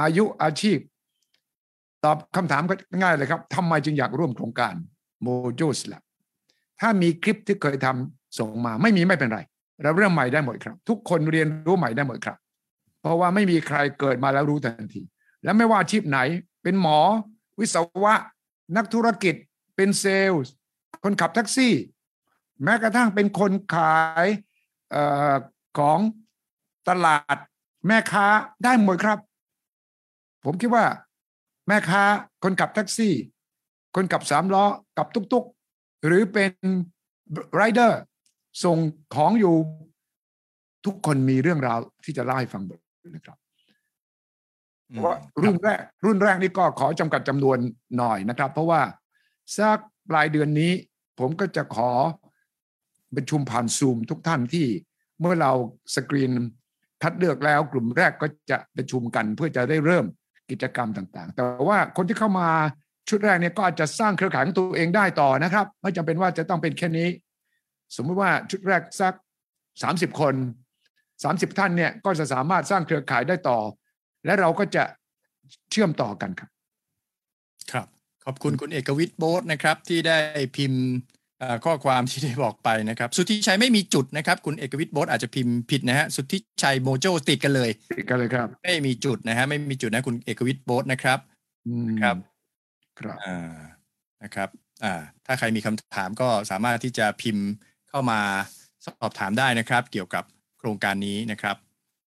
A: อายุอาชีพ ตอบคำถามก็ง่ายเลยครับทำไมจึงอยากร่วมโครงการโมจูสละถ้ามีคลิปที่เคยทำส่งมาไม่มีไม่เป็นไรเราเริ่มใหม่ได้หมดครับ ทุกคนเรียนรู้ใหม่ได้หมดครับ เพราะว่าไม่มีใครเกิดมาแล้วรู้ทันที และไม่ว่าอาชีพไหน เป็นหมอ วิศวะ นักธุรกิจ เป็นเซลล์ คนขับแท็กซี่ แม้กระทั่งเป็นคนขายออของตลาดแม่ค้าได้หมดครับ ผมคิดว่า แม่ค้าคนขับแท็กซี่ คนขับสามล้อกับตุกๆ หรือเป็นไรเดอร์ส่งของอยู่ทุกคนมีเรื่องราวที่จะเล่าให้ฟังหมดนะครับ เพ
B: ม
A: ราะว่ารุ่นแรก รุ่นแรกนี่ก็ขอจำกัดจำนวนหน่อยนะครับ เพราะว่าสักปลายเดือนนี้ ผมก็จะขอประชุมผ่านซูมทุกท่านที่เมื่อเราสกรีนคัดเลือกแล้วกลุ่มแรกก็จะประชุมกันเพื่อจะได้เริ่มกิจกรรมต่างๆ แต่ว่าคนที่เข้ามาชุดแรกเนี่ยก็อาจจะสร้างเครือข่ายของตัวเองได้ต่อนะครับ ไม่จำเป็นว่าจะต้องเป็นแค่นี้ สมมติว่าชุดแรกสักสามสิบคนสามสิบท่านเนี่ยก็จะสามารถสร้างเครือข่ายได้ต่อ และเราก็จะเชื่อมต่อกันครับ
B: ครับ ขอบคุณคุณเอกวิทย์โบ๊ทนะครับ ที่ได้พิมพ์เอ่อข้อความที่ได้บอกไปนะครับ สุทธิชัยไม่มีจุดนะครับ คุณเอกวิทย์โบ๊ทอาจจะพิมพ์ผิดนะฮะสุทธิชัยโมโจติดกันเลย
A: ติดกันเลยครับ
B: ไม่มีจุดนะฮะไม่มีจุดนะคุณเอกวิทย์โบ๊ทนะครับ
A: อืม
B: ครับ
A: ครับ
B: อ่านะครับ อ่า ถ้าใครมีคำถามก็สามารถที่จะพิมพ์เข้ามาสอบถามได้นะครับ เกี่ยวกับโครงการนี้นะครับ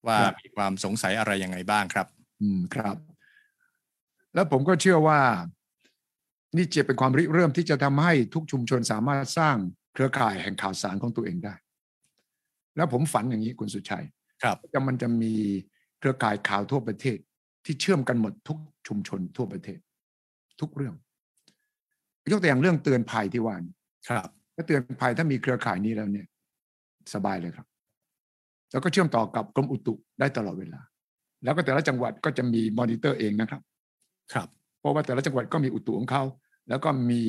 B: ว่า
A: ครับ
B: มีความสงสัยอะไรยังไงบ้างครับ
A: อืมครับ แล้วผมก็เชื่อว่า นี่จะเป็นความริเริ่มที่จะทำให้ทุกชุมชนสามารถสร้างเครือข่ายแห่งข่าวสารของตัวเองได้ แล้วผมฝันอย่างนี้คุณสุชัย
B: ครับ
A: จะมันจะมีเครือข่ายข่าวทั่วประเทศ ที่เชื่อมกันหมดทุกชุมชนทั่วประเทศ ทุกเรื่อง ยกตัวอย่างเรื่องเตือนภัยที่ว่านี้
B: ครับ
A: ถ้าเตือนภัยถ้ามีเครือข่ายนี้แล้วเนี่ย สบายเลยครับ แล้วก็เชื่อมต่อกับกรมอุตุได้ตลอดเวลา แล้วก็แต่ละจังหวัดก็จะมีมอนิเตอร์เองนะครับ
B: ครับ
A: เพราะว่าแต่ละจังหวัดก็มีอุตุของเขา แล้วก็มี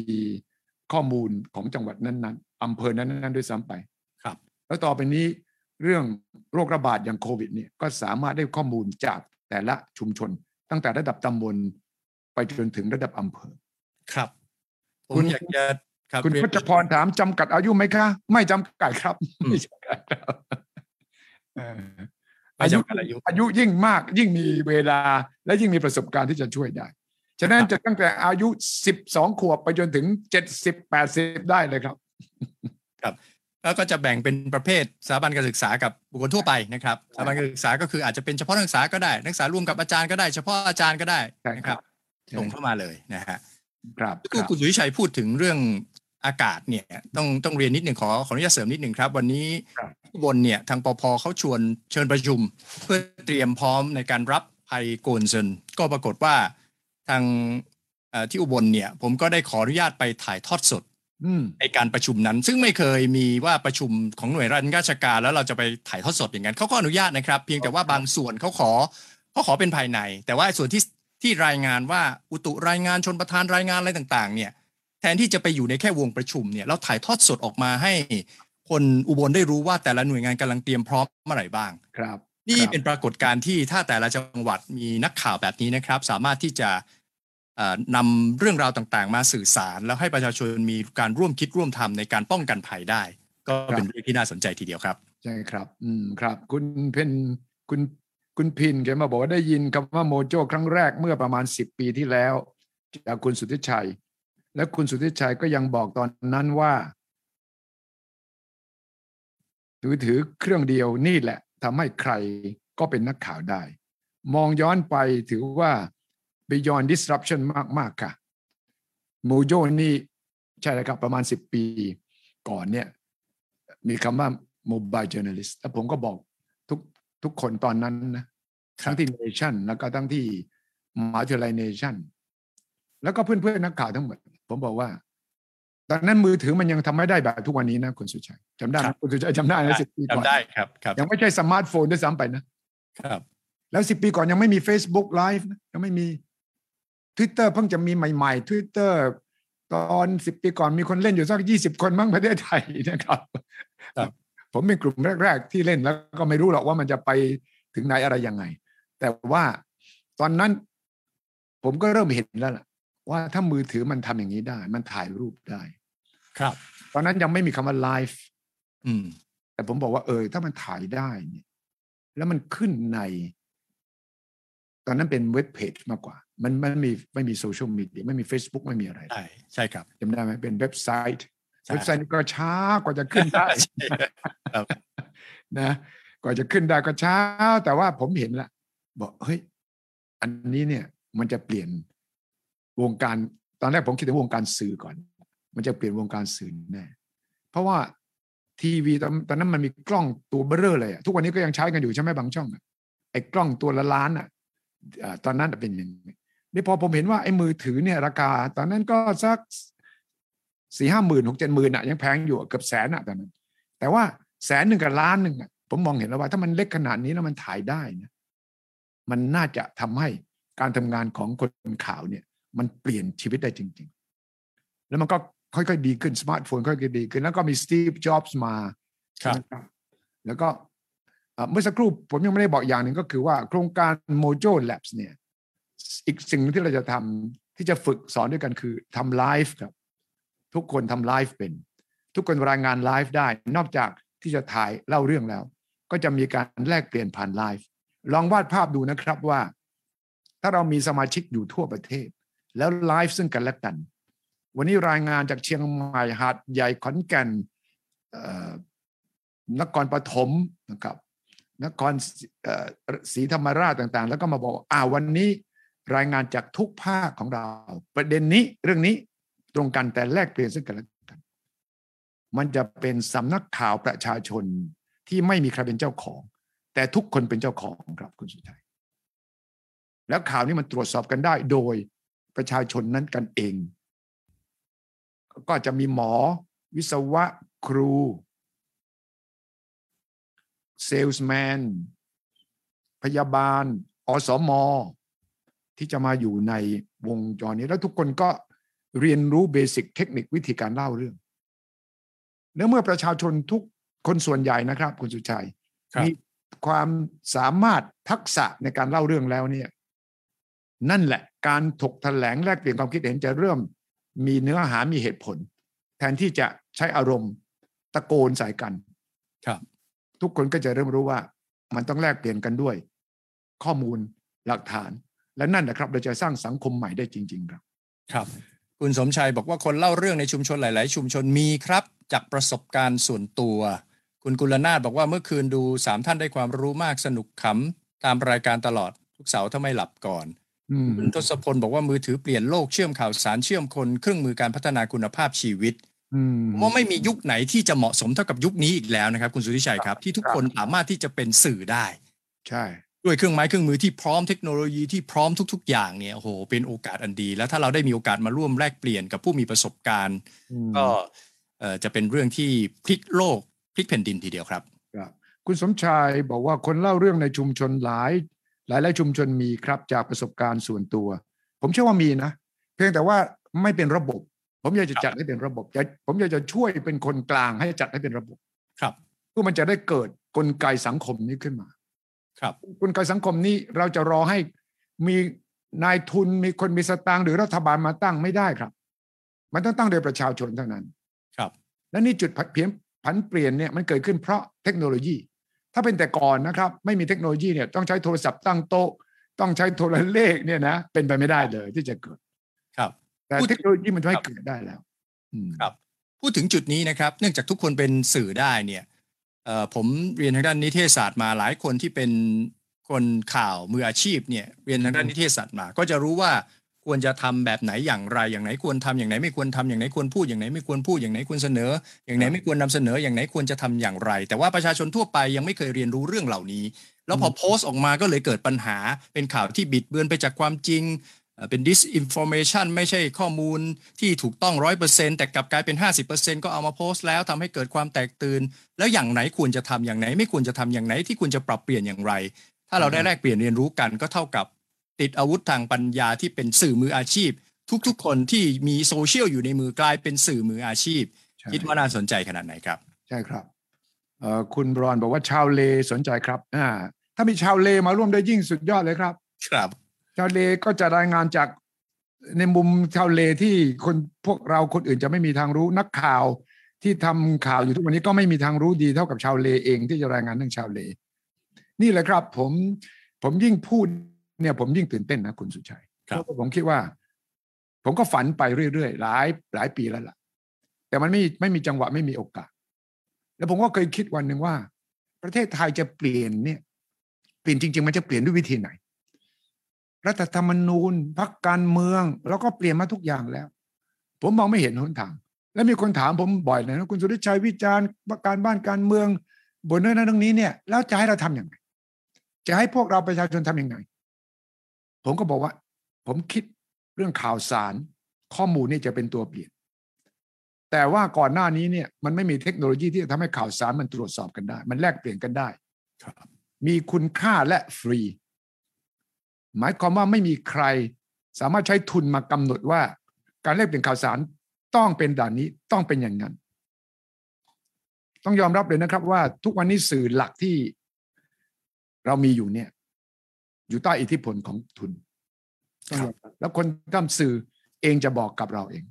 A: ข้อมูลของจังหวัดนั้นๆอำเภอนั้นๆด้วยซ้ำไป
B: ครับ
A: แล้วต่อไปนี้เรื่องโรคระบาดอย่างโควิดเนี่ยก็สามารถได้ข้อมูลจากแต่ละชุมชน ตั้งแต่ระดับตำบลไปจนถึงระดับอำเภอ
B: ครับผ
A: คุ
B: ม
A: ณ
B: อยากจะครับ
A: คุณ
B: เรียน
A: พจพรถามจำกัดอายุไหมคะ ไม่จำกัดครับ
B: อืม
A: ไม่จำกัดครับเอ่อ
B: ไม่จำกัดอายุ
A: อายุยิ่งมากยิ่งมีเวลาและยิ่งมีประสบการณ์ที่จะช่วยได้ ฉะนั้นจะตั้งแต่อายุสิบสองขวบไปจนถึงเจ็ดสิบแปดสิบได้เลยครับ
B: แล้วก็จะแบ่งเป็นประเภทสถาบันการศึกษากับบุคคลทั่วไปนะครับสถาบันการศึกษาก็คืออาจจะเป็นเฉพาะนักศึกษาก็ได้นักศึกษารวมกับอาจารย์ก็ได้เฉพาะอาจารย์ก็ได้
A: ใช่
B: นะ
A: ค
B: ค
A: รั
B: รับบส่งเข้ามาเลยนะฮะ
A: ครับค
B: คือ
A: รับ
B: คุณสุวิชัยพูดถึงเรื่องอากาศเนี่ยต้องต้องเรียนนิดหนึ่งขอขออนุญาตเสริมนิดหนึ่งครับ วันนี้
A: ครับ
B: อุบลเนี่ยทางปพเขาชวนเชิญประชุม เพื่อเตรียมพร้อมในการรับภัยโกนเซินก็ปรากฏว่าทางเอ่อที่อุบลเนี่ย ผมก็ได้ขออนุญาตไปถ่ายทอดสด
A: อืม
B: ในการประชุมนั้น ซึ่งไม่เคยมีว่าประชุมของหน่วยราชการ แล้วเราจะไปถ่ายทอดสดอย่างนั้นเขาก็อนุญาตนะครับ เพียงแต่ว่าบางส่วนเขาขอเขาขอเป็นภายใน แต่ว่าส่วนที่ที่รายงานว่าอุตุรายงานชนประธานรายงานอะไรต่าง ๆ เนี่ย แทนที่จะไปอยู่ในแค่วงประชุมเนี่ยเราถ่ายทอดสดออกมาให้ คนอุบลได้รู้ว่าแต่ละหน่วยงานกำลังเตรียมพร้อมเมื่อไหร่บ้าง
A: ครับ
B: นี่
A: ครับ
B: เป็นปรากฏการณ์ที่ถ้าแต่ละจังหวัดมีนักข่าวแบบนี้นะครับ สามารถที่จะเอ่อนำเรื่องราวต่างๆ มาสื่อสาร แล้วให้ประชาชนมีการร่วมคิดร่วมทำในการป้องกันภัยได้ ก็เป็นเรื่องที่น่าสนใจทีเดียวครับ
A: ใช่ครับ อืมครับ คุณเพนคุณคุณพินแกมาบอกว่าได้ยินคำว่าโมโจครั้งแรกเมื่อประมาณสิบปีที่แล้ว จากคุณสุทธิชัย และคุณสุทธิชัยก็ยังบอกตอนนั้นว่า ถือถือเครื่องเดียวนี่แหละทำให้ใครก็เป็นนักข่าวได้ มองย้อนไปถือว่า beyond disruption มากๆค่ะโมโจนี่ใช่แล้วครับประมาณสิบปีก่อนเนี่ยมีคำว่า mobile journalist แล้วผมก็บอกทุกทุกคนตอนนั้นนะทั้งที่ nation แล้วก็ทั้งที่มหาวิทยาลัย nation แล้วก็เพื่อนๆนักข่าวทั้งหมด ผมบอกว่า ตอนนั้นมือถือมันยังทำไม่ได้แบบทุกวันนี้นะคุณสุชัยจำได้ไหม
B: ครับ
A: คุณสุชัยจำได้นะสิบปีก่อน
B: จำได้ครับครับ
A: ยังไม่ใช่สมาร์ทโฟนด้วยซ้ำไปนะ
B: ครับ
A: แล้วสิบปีก่อนยังไม่มี Facebook Live นะยังไม่มี Twitter เพิ่งจะมีใหม่ๆ Twitter ตอนสิบปีก่อนมีคนเล่นอยู่สักยี่สิบคนมั้งประเทศไทยนะครับ
B: ครับ
A: ผมเป็นกลุ่มแรก ๆ ที่เล่นแล้วก็ไม่รู้หรอกว่ามันจะไปถึงไหนอะไรยังไง แต่ว่าตอนนั้นผมก็เริ่มเห็นแล้วล่ะ ว่าถ้ามือถือมันทำอย่างนี้ได้ มันถ่ายรูปได้
B: ครับ
A: ตอนนั้นยังไม่มีคำว่าไลฟ์
B: อืม
A: แต่ผมบอกว่าเออถ้ามันถ่ายได้เนี่ย แล้วมันขึ้นใน ตอนนั้นเป็น web page มากกว่า มันมันมีไม่มีโซเชียลมีเดียไม่มี Facebook ไม่มีอะไร
B: ใช่ใช่ครับ
A: จำได้ไหมเป็นเว็บไซต์
B: ใช่
A: เว็บไซต์นี้ก็ช้ากว่าจะขึ้นได้
B: ใช่ครับ
A: นะกว่าจะขึ้นได้ก็ช้า แต่ว่าผมเห็นละบอกเฮ้ย อันนี้เนี่ย มันจะเปลี่ยนวงการตอนแรกผมคิดถึงวงการสื่อก่อน มันจะเปลี่ยนวงการสื่อแน่เพราะว่าทีวีตอนตอนนั้นมันมีกล้องตัวเบ้อเลยอะทุกวันนี้ก็ยังใช้กันอยู่ใช่ไหมบางช่องไอ้กล้องตัวละล้านอะตอนนั้นเป็นอย่างนี้นี่พอผมเห็นว่าไอ้มือถือเนี่ยราคา ตอนนั้นก็สักสี่ห้าหมื่นหกเจ็ดหมื่นอะยังแพงอยู่เกือบแสนอะตอนนั้น แต่ว่าแสนหนึ่งกับล้านหนึ่งอะผมมองเห็นแล้วว่าถ้ามันเล็กขนาดนี้แล้วมันถ่ายได้นะมันน่าจะทำให้การทำงานของคนข่าวเนี่ย มันเปลี่ยนชีวิตได้จริง ๆ แล้วมันก็ ค่อยๆดีขึ้นสมาร์ทโฟนค่อยๆดีขึ้น แล้วก็มีสตีฟจ็อบส์มา
B: ครับ
A: นะครับแล้วก็เอ่อเมื่อสักครู่ผมยังไม่ได้บอกอย่างหนึ่งก็คือว่าโครงการ Mojo Labs เนี่ย อีกสิ่งหนึ่งที่เราจะทำที่จะฝึกสอนด้วยกันคือทำไลฟ์ครับ ทุกคนทำไลฟ์เป็น ทุกคนรายงานไลฟ์ได้ นอกจากที่จะถ่ายเล่าเรื่องแล้ว ก็จะมีการแลกเปลี่ยนผ่านไลฟ์ลองวาดภาพดูนะครับว่า ถ้าเรามีสมาชิกอยู่ทั่วประเทศ แล้วไลฟ์ซึ่งกันและกัน วันนี้รายงานจากเชียงใหม่หาดใหญ่ขอนแก่นนครปฐมนะครับนครศรีธรรมราชต่างๆ แล้วก็มาบอกว่าอ่าวันนี้รายงานจากทุกภาคของเรา ประเด็นนี้เรื่องนี้ตรงกันแต่แลกเปลี่ยนซึ่งกันและกัน มันจะเป็นสำนักข่าวประชาชนที่ไม่มีใครเป็นเจ้าของ แต่ทุกคนเป็นเจ้าของครับคุณสุชัยแล้วข่าวนี้มันตรวจสอบกันได้โดยประชาชนนั้นกันเอง ก็จะมีหมอ วิศวะครูเซลส์แมนพยาบาล อสม.ที่จะมาอยู่ในวงจรนี้ แล้วทุกคนก็เรียนรู้ basic เทคนิควิธีการเล่าเรื่องแล้วเมื่อประชาชนทุกคนส่วนใหญ่นะครับ คุณสุทธิชัย
B: ครับ
A: มีความสามารถทักษะในการเล่าเรื่องแล้วเนี่ย นั่นแหละการถกแถลงแลกเปลี่ยนความคิดเห็นจะเริ่ม มีเนื้อหามีเหตุผล แทนที่จะใช้อารมณ์ตะโกนใส่กัน
B: ครับ
A: ทุกคนก็จะเริ่มรู้ว่า มันต้องแลกเปลี่ยนกันด้วย ข้อมูลหลักฐาน และนั่นนะครับ เราจะสร้างสังคมใหม่ได้จริง ๆ ครับ
B: ครับ คุณสมชัยบอกว่าคนเล่าเรื่องในชุมชนหลาย ๆ ชุมชนมีครับ จากประสบการณ์ส่วนตัว คุณกุลนาถบอกว่าเมื่อคืนดูสามท่านได้ความรู้มากสนุกขำตามรายการตลอดทุกเสาร์ถ้าไม่หลับก่อน
A: อืม
B: คุณทศพลบอกว่ามือถือเปลี่ยนโลกเชื่อมข่าวสารเชื่อมคนเครื่องมือการพัฒนาคุณภาพชีวิต
A: อืม
B: ผมว่าไม่มียุคไหนที่จะเหมาะสมเท่ากับยุคนี้อีกแล้วนะครับ คุณสุทธิชัยครับ ที่ทุกคนสามารถที่จะเป็นสื่อได้
A: ใช่
B: ด้วยเครื่องไม้เครื่องมือที่พร้อมเทคโนโลยีที่พร้อมทุก ๆ อย่างเนี่ยโอ้โหเป็นโอกาสอันดี แล้วถ้าเราได้มีโอกาสมาร่วมแลกเปลี่ยนกับผู้มีประสบการณ์
A: อืม
B: ก็เอ่อจะเป็นเรื่องที่พลิกโลกพลิกแผ่นดินทีเดียวครับ
A: ครับคุณสมชายบอกว่าคนเล่าเรื่องในชุมชนหลาย หลายหลายชุมชนมีครับจากประสบการณ์ส่วนตัว ผมเชื่อว่ามีนะ เพียงแต่ว่าไม่เป็นระบบ ผมอยากจะจัดให้เป็นระบบอยากผมอยากจะช่วยเป็นคนกลางให้จัดให้เป็นระบบ
B: ครับ
A: เพื่อมันจะได้เกิดกลไกสังคมนี้ขึ้นมา
B: ครับ
A: กลไกสังคมนี้เราจะรอให้มีนายทุนมีคนมีสตางค์หรือรัฐบาลมาตั้งไม่ได้ครับ มันต้องตั้งโดยประชาชนเท่านั้น
B: ครับ
A: และนี่จุดผันเปลี่ยนผันเปลี่ยนเนี่ยมันเกิดขึ้นเพราะเทคโนโลยี ถ้าเป็นแต่ก่อนนะครับ ไม่มีเทคโนโลยีเนี่ยต้องใช้โทรศัพท์ตั้งโต๊ะ ต้องใช้โทรเลขเนี่ยนะเป็นไปไม่ได้เลยที่จะเกิด
B: ครับ
A: แต่
B: พูดถึง
A: เทคโนโลยีมันทำให้เกิดได้แล้วอืม
B: ครับพูดถึงจุดนี้นะครับ เนื่องจากทุกคนเป็นสื่อได้เนี่ยเอ่อผมเรียนทางด้านนิเทศศาสตร์มาหลายคนที่เป็นคนข่าวมืออาชีพเนี่ยเรียนทางด้านนิเทศศาสตร์มา ก็จะรู้ว่า ควรจะทำแบบไหนอย่างไร อย่างไหนควรทำอย่างไหนไม่ควรทำอย่างไหนควรพูดอย่างไหนไม่ควรพูดอย่างไหนควรเสนอ อย่างไหนไม่ควรนำเสนอ อย่างไหนควรจะทำอย่างไร แต่ว่าประชาชนทั่วไปยังไม่เคยเรียนรู้เรื่องเหล่านี้ แล้วพอโพสต์ออกมาก็เลยเกิดปัญหา เป็นข่าวที่บิดเบือนไปจากความจริง เป็น disinformation ไม่ใช่ข้อมูลที่ถูกต้องร้อยเปอร์เซ็นแต่กลับกลายเป็น 50%ก็เอามาโพสต์แล้วทำให้เกิดความแตกตื่นแล้วอย่างไหนควรจะทำอย่างไหน ไม่ควรจะทำอย่างไหนที่ควรจะปรับเปลี่ยนอย่างไร ถ้าเราได้แลกเปลี่ยนเรียนรู้กันก็เท่ากับ ติดอาวุธทางปัญญาที่เป็นสื่อมืออาชีพ ทุกๆ คนที่มีโซเชียลอยู่ในมือกลายเป็นสื่อมืออาชีพ
A: ใช่
B: คิดว่าน่าสนใจขนาดไหนครับ
A: ใช่ครับเอ่อคุณบรอนบอกว่าชาวเลสนใจครับอ่าถ้ามีชาวเลมาร่วมได้ยิ่งสุดยอดเลยครับ
B: ครับ
A: ชาวเลก็จะรายงานจากในมุมชาวเลที่คนพวกเราคนอื่นจะไม่มีทางรู้นักข่าวที่ทำข่าวอยู่ทุกวันนี้ก็ไม่มีทางรู้ดีเท่ากับชาวเลเองที่จะรายงานเรื่องชาวเล นี่แหละครับ ผมผมยิ่งพูด เนี่ยผมยิ่งตื่นเต้นนะคุณสุชัย
B: ครับ
A: เพราะผมคิดว่า ผมก็ฝันไปเรื่อยๆหลายหลายปีแล้วล่ะ แต่มันไม่ไม่มีจังหวะไม่มีโอกาส แล้วผมก็เคยคิดวันหนึ่งว่า ประเทศไทยจะเปลี่ยนเนี่ย เปลี่ยนจริง ๆ มันจะเปลี่ยนด้วยวิธีไหน รัฐธรรมนูญพักการเมือง แล้วก็เปลี่ยนมาทุกอย่างแล้ว ผมมองไม่เห็นหนทาง แล้วมีคนถามผมบ่อยเลยนะคุณสุริชัยวิจารณ์การบ้านการเมืองบนเรื่องนั้นเรื่องนี้เนี่ย แล้วจะให้เราทํำยังไงจะให้พวกเราประชาชนทํำยังไง ผมก็บอกว่า ผมคิดเรื่องข่าวสาร ข้อมูลนี่จะเป็นตัวเปลี่ยน แต่ว่าก่อนหน้านี้เนี่ยมันไม่มีเทคโนโลยีที่จะทำให้ข่าวสารมันตรวจสอบกันได้ มันแลกเปลี่ยนกันได้
B: ครับ
A: มีคุณค่าและฟรี หมายความว่าไม่มีใครสามารถใช้ทุนมากำหนดว่า การแลกเปลี่ยนข่าวสารต้องเป็นด่านนี้ต้องเป็นอย่างนั้น ต้องยอมรับเลยนะครับว่าทุกวันนี้สื่อหลักที่เรามีอยู่เนี่ย อยู่ใต้อิทธิพลของทุน
B: ครับ
A: แล้วคนทำสื่อเองจะบอกกับเราเอง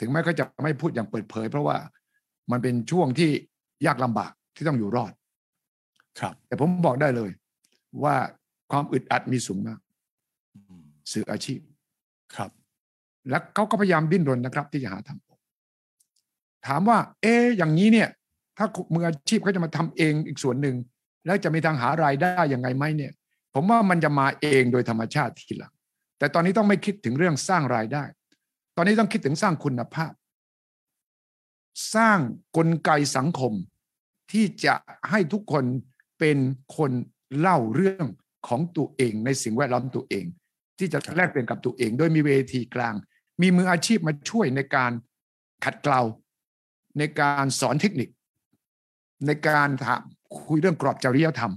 A: ถึงแม้เขาจะไม่พูดอย่างเปิดเผย เพราะว่ามันเป็นช่วงที่ยากลำบากที่ต้องอยู่รอด
B: ครับ
A: แต่ผมบอกได้เลย ว่าความอึดอัดมีสูงมาก
B: อืม
A: สื่ออาชีพ
B: ครับ
A: และเขาก็พยายามดิ้นรนนะครับ ที่จะหาทางออกถามว่า เอ๊ะอย่างนี้เนี่ย ถ้ามืออาชีพเขาจะมาทำเองอีกส่วนหนึ่ง แล้วจะมีทางหารายได้ยังไงไหมเนี่ย ผมว่ามันจะมาเองโดยธรรมชาติทีหลัง แต่ตอนนี้ต้องไม่คิดถึงเรื่องสร้างรายได้ ตอนนี้ต้องคิดถึงสร้างคุณภาพ สร้างกลไกสังคมที่จะให้ทุกคนเป็นคนเล่าเรื่องของตัวเองในสิ่งแวดล้อมตัวเอง ที่จะแลกเปลี่ยนกับตัวเอง โดยมีเวทีกลาง มีมืออาชีพมาช่วยในการขัดเกลาในการสอนเทคนิค ในการถามคุยเรื่องกรอบจริยธรรม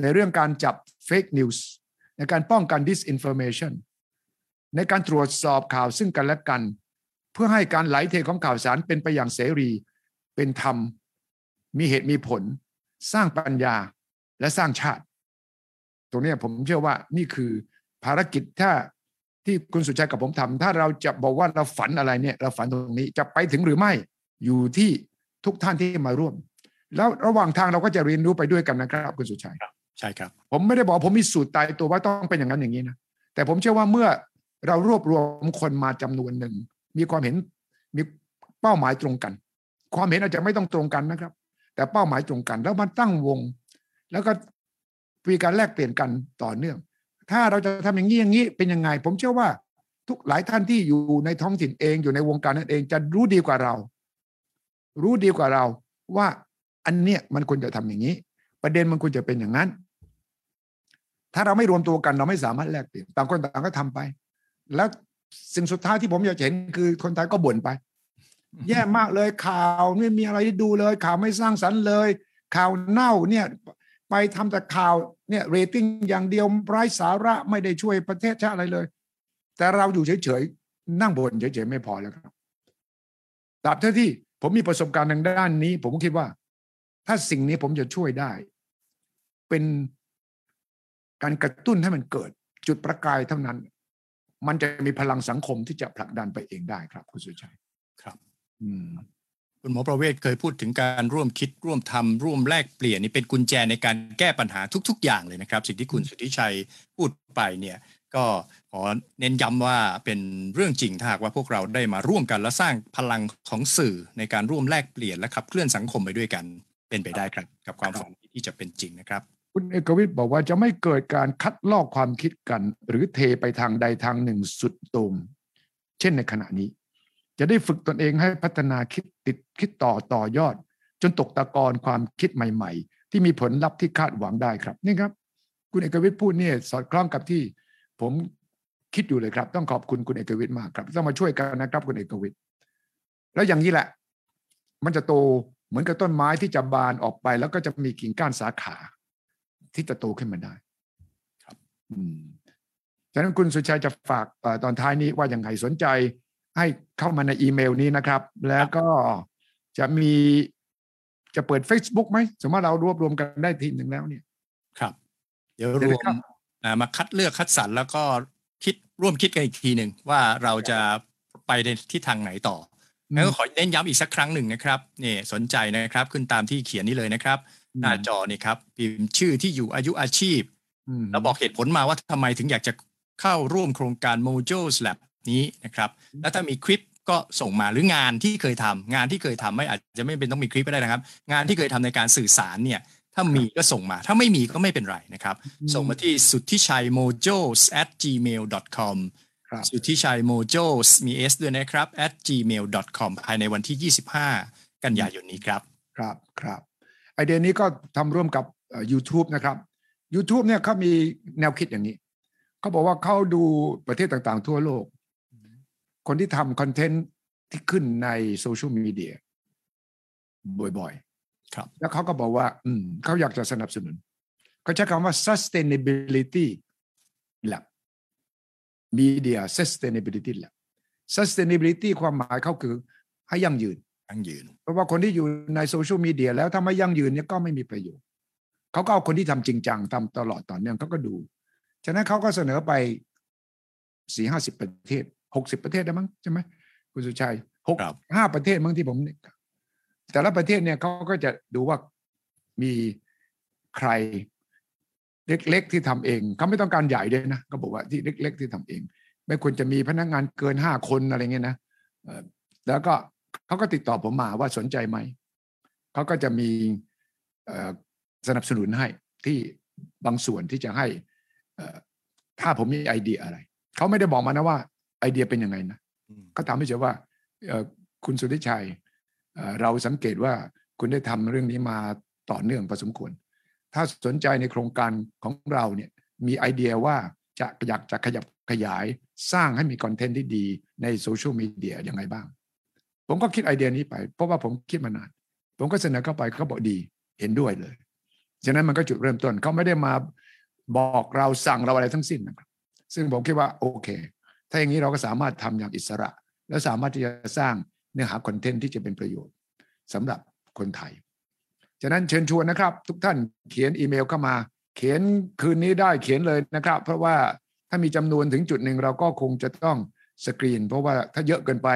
A: ในเรื่องการจับเฟกนิวส์ในการป้องกัน disinformation ในการตรวจสอบข่าวซึ่งกันและกัน เพื่อให้การไหลเทของข่าวสารเป็นไปอย่างเสรีเป็นธรรม มีเหตุมีผล สร้างปัญญาและสร้างชาติ ตรงนี้ผมเชื่อว่านี่คือภารกิจถ้าที่คุณสุชัยกับผมทำถ้าเราจะบอกว่าเราฝันอะไรเนี่ยเราฝันตรงนี้จะไปถึงหรือไม่อยู่ที่ทุกท่านที่มาร่วม แล้วระหว่างทางเราก็จะเรียนรู้ไปด้วยกันนะครับ คุณสุชัย
B: ใช่ครับ
A: ผมไม่ได้บอกผมมีสูตรตายตัวว่าต้องเป็นอย่างนั้นอย่างนี้นะแต่ผมเชื่อว่าเมื่อเรารวบรวมคนมาจำนวนหนึ่ง มีความเห็นมีเป้าหมายตรงกัน ความเห็นอาจจะไม่ต้องตรงกันนะครับ แต่เป้าหมายตรงกัน แล้วมันตั้งวง แล้วก็มีการแลกเปลี่ยนกันต่อเนื่อง ถ้าเราจะทำอย่างนี้อย่างนี้เป็นยังไง ผมเชื่อว่า ทุกหลายท่านที่อยู่ในท้องถิ่นเองอยู่ในวงการนั้นเองจะรู้ดีกว่าเรา รู้ดีกว่าเราว่าอันเนี้ยมันควรจะทำอย่างนี้ ประเด็นมันควรจะเป็นอย่างนั้น ถ้าเราไม่รวมตัวกันเราไม่สามารถแลกเปลี่ยนต่างคนต่างก็ทำไป แล้วสิ่งสุดท้ายที่ผมอยากเห็นคือคนไทยก็บ่นไป แย่มากเลยข่าวไม่มีอะไรที่ดูเลย ข่าวไม่สร้างสรรค์เลย ข่าวเน่าเนี่ยไปทำแต่ข่าวเนี่ยเรตติ้งอย่างเดียวไร้สาระไม่ได้ช่วยประเทศชาติอะไรเลย แต่เราอยู่เฉยๆนั่งบ่นเฉยๆไม่พอแล้วครับตราบเท่าที่ผมมีประสบการณ์ทางด้านนี้ ผมคิดว่า ถ้าสิ่งนี้ผมจะช่วยได้ เป็น การกระตุ้นให้มันเกิดจุดประกายเท่านั้น มันจะมีพลังสังคมที่จะผลักดันไปเองได้ครับ คุณสุชัย
B: ครับ
A: อืม
B: คุณหมอประเวศเคยพูดถึงการร่วมคิดร่วมทำร่วมแลกเปลี่ยนนี่เป็นกุญแจในการแก้ปัญหาทุก ๆ อย่างเลยนะครับ สิ่งที่คุณสุทธิชัยพูดไปเนี่ยก็ขอเน้นย้ำว่าเป็นเรื่องจริงถ้าหากว่าพวกเราได้มาร่วมกันและสร้างพลังของสื่อในการร่วมแลกเปลี่ยนและขับเคลื่อนสังคมไปด้วยกันเป็นไปได้ครับ กับความฝันที่จะเป็นจริงนะครับ
A: คุณเอกวิทย์บอกว่าจะไม่เกิดการคัดลอกความคิดกัน หรือเทไปทางใดทางหนึ่งสุดต่งเช่นในขณะนี้ จะได้ฝึกตนเองให้พัฒนาคิดติดคิดต่อต่อยอด จนตกตะกอนความคิดใหม่ ๆ ที่มีผลลัพธ์ที่คาดหวังได้ครับนี่ครับ คุณเอกวิทย์พูดเนี่ยสอดคล้องกับที่ ผมคิดอยู่เลยครับ ต้องขอบคุณคุณเอกวิทย์มากครับต้องมาช่วยกันนะครับ คุณเอกวิทย์แล้วอย่างนี้แหละ มันจะโตเหมือนกับต้นไม้ที่จะบานออกไป แล้วก็จะมีกิ่งก้านสาขา ที่จะโตขึ้นมาได้
B: ครับ
A: อืมฉะนั้นคุณสุชัยจะฝากเออตอนท้ายนี้ว่าอย่างไรสนใจให้เข้ามาในอีเมลนี้นะครับ แล้วก็จะมีจะเปิด Facebook ไหมสมมติเรารวบรวมกันได้ทีหนึ่งแล้วเนี่ย
B: ครับ เดี๋ยว
A: เดี๋
B: ร
A: ยว
B: วม
A: ครับ
B: อ่ามาคัดเลือกคัดสรรแล้วก็คิดร่วมคิดกันอีกทีหนึ่งว่าเราจะไปในทิศทางไหนต่อแล้วก็ขอเน้นย้ำอีกสักครั้งหนึ่งนะครับนี่สนใจนะครับ ขึ้นตามที่เขียนนี้เลยนะครับ หน้าจอนี่ครับ พิมพ์ชื่อที่อยู่อายุอาชีพ
A: อืม
B: แล้วบอกเหตุผลมาว่าทำไมถึงอยากจะเข้าร่วมโครงการ Mojo Lab นี้นะครับ แล้วถ้ามีคลิปก็ส่งมาหรืองานที่เคยทำงานที่เคยทำไม่อาจจะไม่เป็นต้องมีคลิปก็ได้นะครับ งานที่เคยทำในการสื่อสารเนี่ยถ้ามีก็ส่งมา ถ้าไม่มีก็ไม่เป็นไรนะครับ ส่งมาที่สุทธิชัย mojos at gmail com
A: ครับ
B: สุทธิชัย mojos มี s ด้วยนะครับ at gmail com ภายในวันที่ 25 กันยายนนี้ครับ
A: ครับครับ ไอเดียนี้ก็ทำร่วมกับเอ่อ YouTube นะครับ YouTube เนี่ยเขามีแนวคิดอย่างนี้ เขาบอกว่าเขาดูประเทศต่างๆ ทั่วโลก คนที่ทำคอนเทนต์ที่ขึ้นในโซเชียลมีเดียบ่อยๆ
B: ครับ
A: แล้วเขาก็บอกว่า อืมเขาอยากจะสนับสนุน เขาใช้คำว่า sustainability lab media sustainability lab sustainability ความหมายเขาคือให้ยั่งยืน
B: ตั้งยืน
A: เพราะว่าคนที่อยู่ในโซเชียลมีเดียแล้วถ้าไม่ยั่งยืนเนี่ยก็ไม่มีประโยชน์เขาก็เอาคนที่ทำจริงจังทำตลอดต่อเนื่องเขาก็ดู ฉะนั้นเขาก็เสนอไปสี่ห้าสิบประเทศหกสิบประเทศได้มั้งใช่ไหมคุณสุชัยหก
B: ครับ
A: ห้าประเทศมั้งที่ผมนึกแต่ละประเทศเนี่ยเขาก็จะดูว่ามีใครเล็กๆที่ทำเองเขาไม่ต้องการใหญ่ด้วยนะเขาบอกว่าที่เล็ก ๆ ที่ทำเอง ไม่ควรจะมีพนักงานเกินห้าคนอะไรเงี้ยนะเอ่อแล้วก็ เขาก็ติดต่อผมมาว่าสนใจไหม เขาก็จะมีเอ่อสนับสนุนให้ที่บางส่วนที่จะให้เอ่อถ้าผมมีไอเดียอะไร เขาไม่ได้บอกมานะว่าไอเดียเป็นยังไงนะ
B: อืม
A: ก็ถามมาเฉยว่าเอ่อคุณสุทธิชัยเอ่อเราสังเกตว่าคุณได้ทำเรื่องนี้มาต่อเนื่องพอสมควร ถ้าสนใจในโครงการของเราเนี่ยมีไอเดียว่าจะอยากจะขยับขยายสร้างให้มี content ที่ดีใน social media ยังไงบ้าง ผมก็คิดไอเดียนี้ไป เพราะว่าผมคิดมานาน ผมก็เสนอเข้าไปเขาบอกดีเห็นด้วยเลยฉะนั้นมันก็จุดเริ่มต้นเขาไม่ได้มาบอกเราสั่งเราอะไรทั้งสิ้นนะครับซึ่งผมคิดว่าโอเค ถ้าอย่างนี้เราก็สามารถทำอย่างอิสระ และสามารถที่จะสร้างเนื้อหาคอนเทนต์ที่จะเป็นประโยชน์สำหรับคนไทย ฉะนั้นเชิญชวนนะครับ ทุกท่านเขียนอีเมลเข้ามา เขียนคืนนี้ได้เขียนเลยนะครับ เพราะว่าถ้ามีจำนวนถึงจุดหนึ่งเราก็คงจะต้องสกรีน เพราะว่าถ้าเยอะเกินไป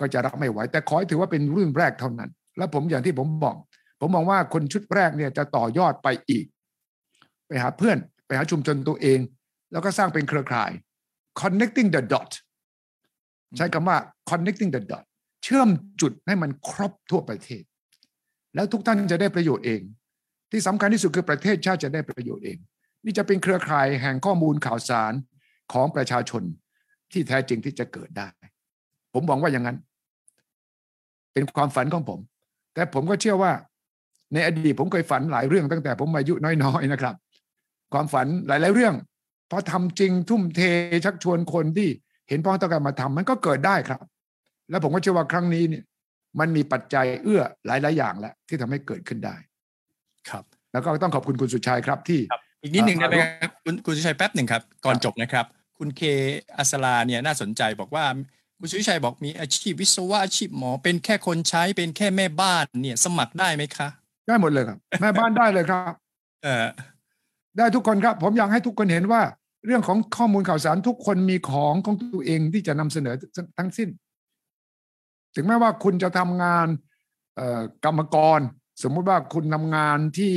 A: ก็จะรับไม่ไหว แต่ขอให้ถือว่าเป็นรุ่นแรกเท่านั้น แล้วผมอย่างที่ผมบอก ผมมองว่าคนชุดแรกเนี่ยจะต่อยอดไปอีก ไปหาเพื่อน ไปหาชุมชนตัวเอง แล้วก็สร้างเป็นเครือข่าย connecting the dot ใช้คำว่า connecting the dot เชื่อมจุดให้มันครบทั่วประเทศ แล้วทุกท่านจะได้ประโยชน์เอง ที่สำคัญที่สุดคือประเทศชาติจะได้ประโยชน์เอง นี่จะเป็นเครือข่ายแห่งข้อมูลข่าวสารของประชาชนที่แท้จริงที่จะเกิดได้ ผมหวังว่าอย่างนั้น เป็นความฝันของผม แต่ผมก็เชื่อว่า ในอดีตผมเคยฝันหลายเรื่องตั้งแต่ผมอายุน้อยๆนะครับ ความฝันหลาย ๆ เรื่องพอทำจริงทุ่มเทชักชวนคนที่เห็นพ้องต้องการมาทำมันก็เกิดได้ครับ แล้วผมก็เชื่อว่าครั้งนี้เนี่ยมันมีปัจจัยเอื้อหลาย ๆ อย่างแล้วที่ทำให้เกิดขึ้นได้
B: ครับ
A: แล้วก็ต้องขอบคุณคุณสุชัยครับที่
B: อีกนิดหนึ่ง
A: อ่า
B: ได้ไหมครับคุณคุณสุชัยแป๊บหนึ่งครับ ก่อน
A: ครับ
B: จบนะครับ คุณเคอัสลาเนี่ยน่าสนใจบอกว่า คุณสุชัยบอกมีอาชีพวิศวะอาชีพหมอ เป็นแค่คนใช้เป็นแค่แม่บ้านเนี่ยสมัครได้ไหมคะ
A: ได้หมดเลยครับ แม่บ้านได้เลยครับ
B: เออ
A: ได้ทุกคนครับ ผมอยากให้ทุกคนเห็นว่า เรื่องของข้อมูลข่าวสารทุกคนมีของของตัวเองที่จะนำเสนอทั้งสิ้น ถึงแม้ว่าคุณจะทำงานเอ่อกรรมกร สมมุติว่าคุณทำงานที่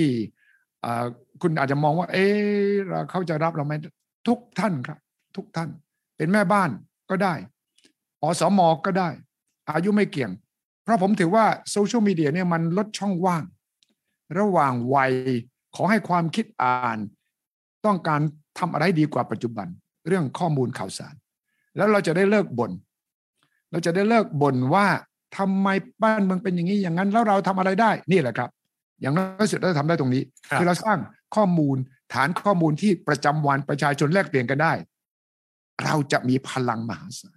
A: เอ่อคุณอาจจะมองว่า เอ๊ะเราเขาจะรับเราไหมทุกท่านครับ ทุกท่าน เป็นแม่บ้านก็ได้ อสมก็ได้ อายุไม่เกี่ยง เพราะผมถือว่าโซเชียลมีเดียเนี่ยมันลดช่องว่าง ระหว่างวัยขอให้ความคิดอ่าน ต้องการทำอะไรดีกว่าปัจจุบัน เรื่องข้อมูลข่าวสาร แล้วเราจะได้เลิกบน่นเราจะได้เลิกบ่นว่าทำไมบ้านเมืองเป็นอย่างนี้อย่างนั้นแล้วเราทำอะไรได้นี่แหละครับ อย่างน้อยสุดเราทำได้ตรงนี้
B: ครับ
A: คือเราสร้างข้อมูลฐานข้อมูลที่ประจำวันประชาชนแลกเปลี่ยนกันได้ เราจะมีพลังมหาศาล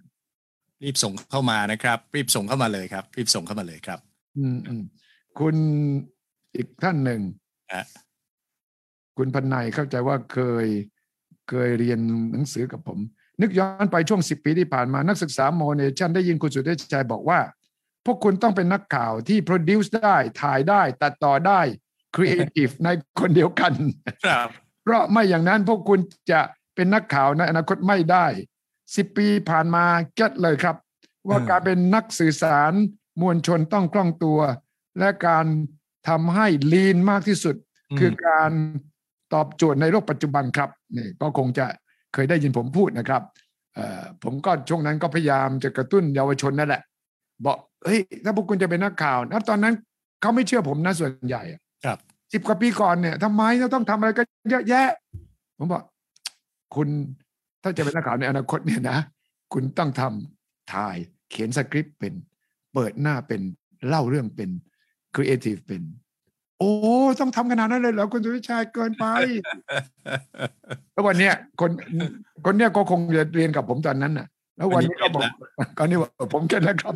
B: รีบส่งเข้ามานะครับ รีบส่งเข้ามาเลยครับ รีบส่งเข้ามาเลยครับ
A: อืมอืมคุณอีกท่านหนึ่ง
B: อะ
A: คุณพันนัยเข้าใจว่าเคยเคยเรียนหนังสือกับผม นึกย้อนไปช่วงสิบปีที่ผ่านมานักศึกษาโมเนชันได้ยินคุณสุเทพชัยบอกว่า พวกคุณต้องเป็นนักข่าวที่ produce ได้ถ่ายได้ตัดต่อได้ creative ในคนเดียวกัน
B: ครับ
A: เพราะไม่อย่างนั้นพวกคุณจะเป็นนักข่าวในอนาคตไม่ได้ สิบปีผ่านมาเก็ตเลยครับ ว่า
B: อืม
A: การเป็นนักสื่อสารมวลชนต้องคล่องตัว และการทำให้ลีนมากที่สุด คือการตอบโจทย์ในโลกปัจจุบันครับนี่ก็คงจะเคยได้ยินผมพูดนะครับเอ่อผมก็ช่วงนั้นก็พยายามจะกระตุ้นเยาวชนนั่นแหละ บอกเฮ้ยถ้าพวกคุณจะเป็นนักข่าวนะตอนนั้นเขาไม่เชื่อผมนะส่วนใหญ่อะ
B: ครับ
A: สิบกว่าปีก่อนเนี่ยทำไมเราต้องทำอะไรก็เยอะแยะ ผมบอกคุณ ถ้าจะเป็นนักข่าวในอนาคตเนี่ยนะ คุณต้องทำถ่ายเขียนสคริปต์เป็น เปิดหน้าเป็นเล่าเรื่องเป็นครีเอทีฟเป็น โอ้ ต้องทำขนาดนั้นเลยเหรอคุณสุทธิชัยเกินไป แล้ววันเนี้ยคนคนเนี้ยก็คงจะเรียนกับผมตอนนั้นน่ะ แล้ววันนี้ก็บอกก็นี่ว่าผม get แล้วครับ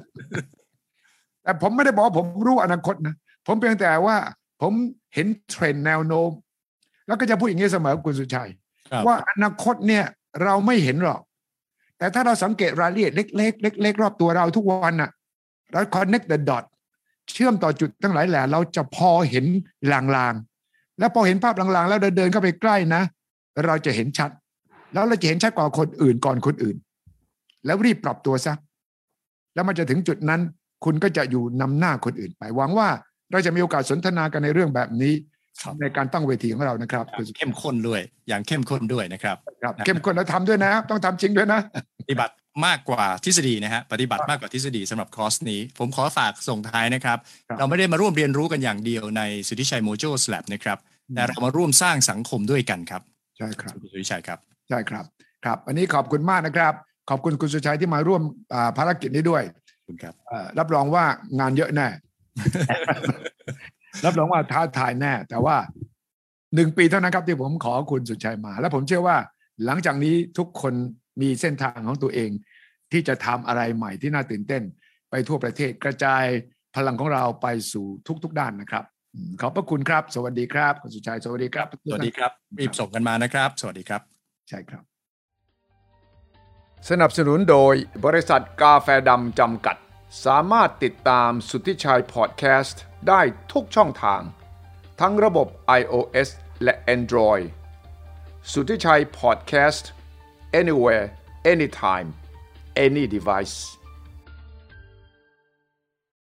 A: แต่ผมไม่ได้บอกว่าผมรู้อนาคตนะ ผมเพียงแต่ว่า ผมเห็นเทรนด์แนวโน้ม แล้วก็จะพูดอย่างนี้เสมอคุณสุทธิชัย
B: ครับ
A: ว่าอนาคตเนี่ย เราไม่เห็นหรอก แต่ถ้าเราสังเกตรายละเอียดเล็กๆเล็กๆรอบตัวเราทุกวันน่ะเรา connect the dot เชื่อมต่อจุดทั้งหลายแหล่เราจะพอเห็นลางๆ แล้วพอเห็นภาพลางๆ แล้วเดินๆเข้าไปใกล้นะ เราจะเห็นชัด แล้วเราจะเห็นชัดกว่าคนอื่นก่อนคนอื่น แล้วรีบปรับตัวซะแล้วมันจะถึงจุดนั้น คุณก็จะอยู่นำหน้าคนอื่นไปหวังว่าเราจะมีโอกาสสนทนากันในเรื่องแบบนี้ ในการตั้งเวทีของเรานะครับ
B: เข้มข้นด้วย อย่างเข้มข้นด้วยนะครับ
A: ครับ เข้มข้นแล้วทำด้วยนะ ต้องทำจริงด้วยนะ
B: ปฏิบัติมากกว่าทฤษฎีนะฮะปฏิบัติมากกว่าทฤษฎีสำหรับคอร์สนี้ ผมขอฝากส่งท้ายนะครับ
A: ครับ
B: เราไม่ได้มาร่วมเรียนรู้กันอย่างเดียวในสุทธิชัยโมโจสแลบนะครับแต่เรามาร่วมสร้างสังคมด้วยกันครับ
A: ใช่ครับ
B: คุณสุทธิชัยครับ
A: ใช่ครับครับวันนี้ขอบคุณมากนะครับ ขอบคุณคุณสุชัยที่มาร่วมอ่าภารกิจนี้ด้วย
B: ขอบคุณครับ
A: เอ่อรับรองว่างานเยอะแน่ รับรองว่าท้าทายแน่ แต่ว่าหนึ่งปีเท่านั้นครับที่ผมขอคุณสุชัยมา และผมเชื่อว่า หลังจากนี้ทุกคนมีเส้นทางของตัวเอง ที่จะทำอะไรใหม่ที่น่าตื่นเต้น ไปทั่วประเทศกระจายพลังของเราไปสู่ทุก ๆ ด้านนะครับอืมขอบพระคุณครับ สวัสดีครับ คุณสุชัย สวัสดีครับ
B: สวัสดีครับรีบส่งกันมานะครับ สวัสดีครับ
A: ใช่ครับ สนับสนุนโดยบริษัทกาแฟดำจำกัด สามารถติดตามสุทธิชัยพอดแคสต์ ได้ทุกช่องทาง ทั้งระบบ iOS และ Android สุทธิชัยพอดแคสต์ anywhere anytime any device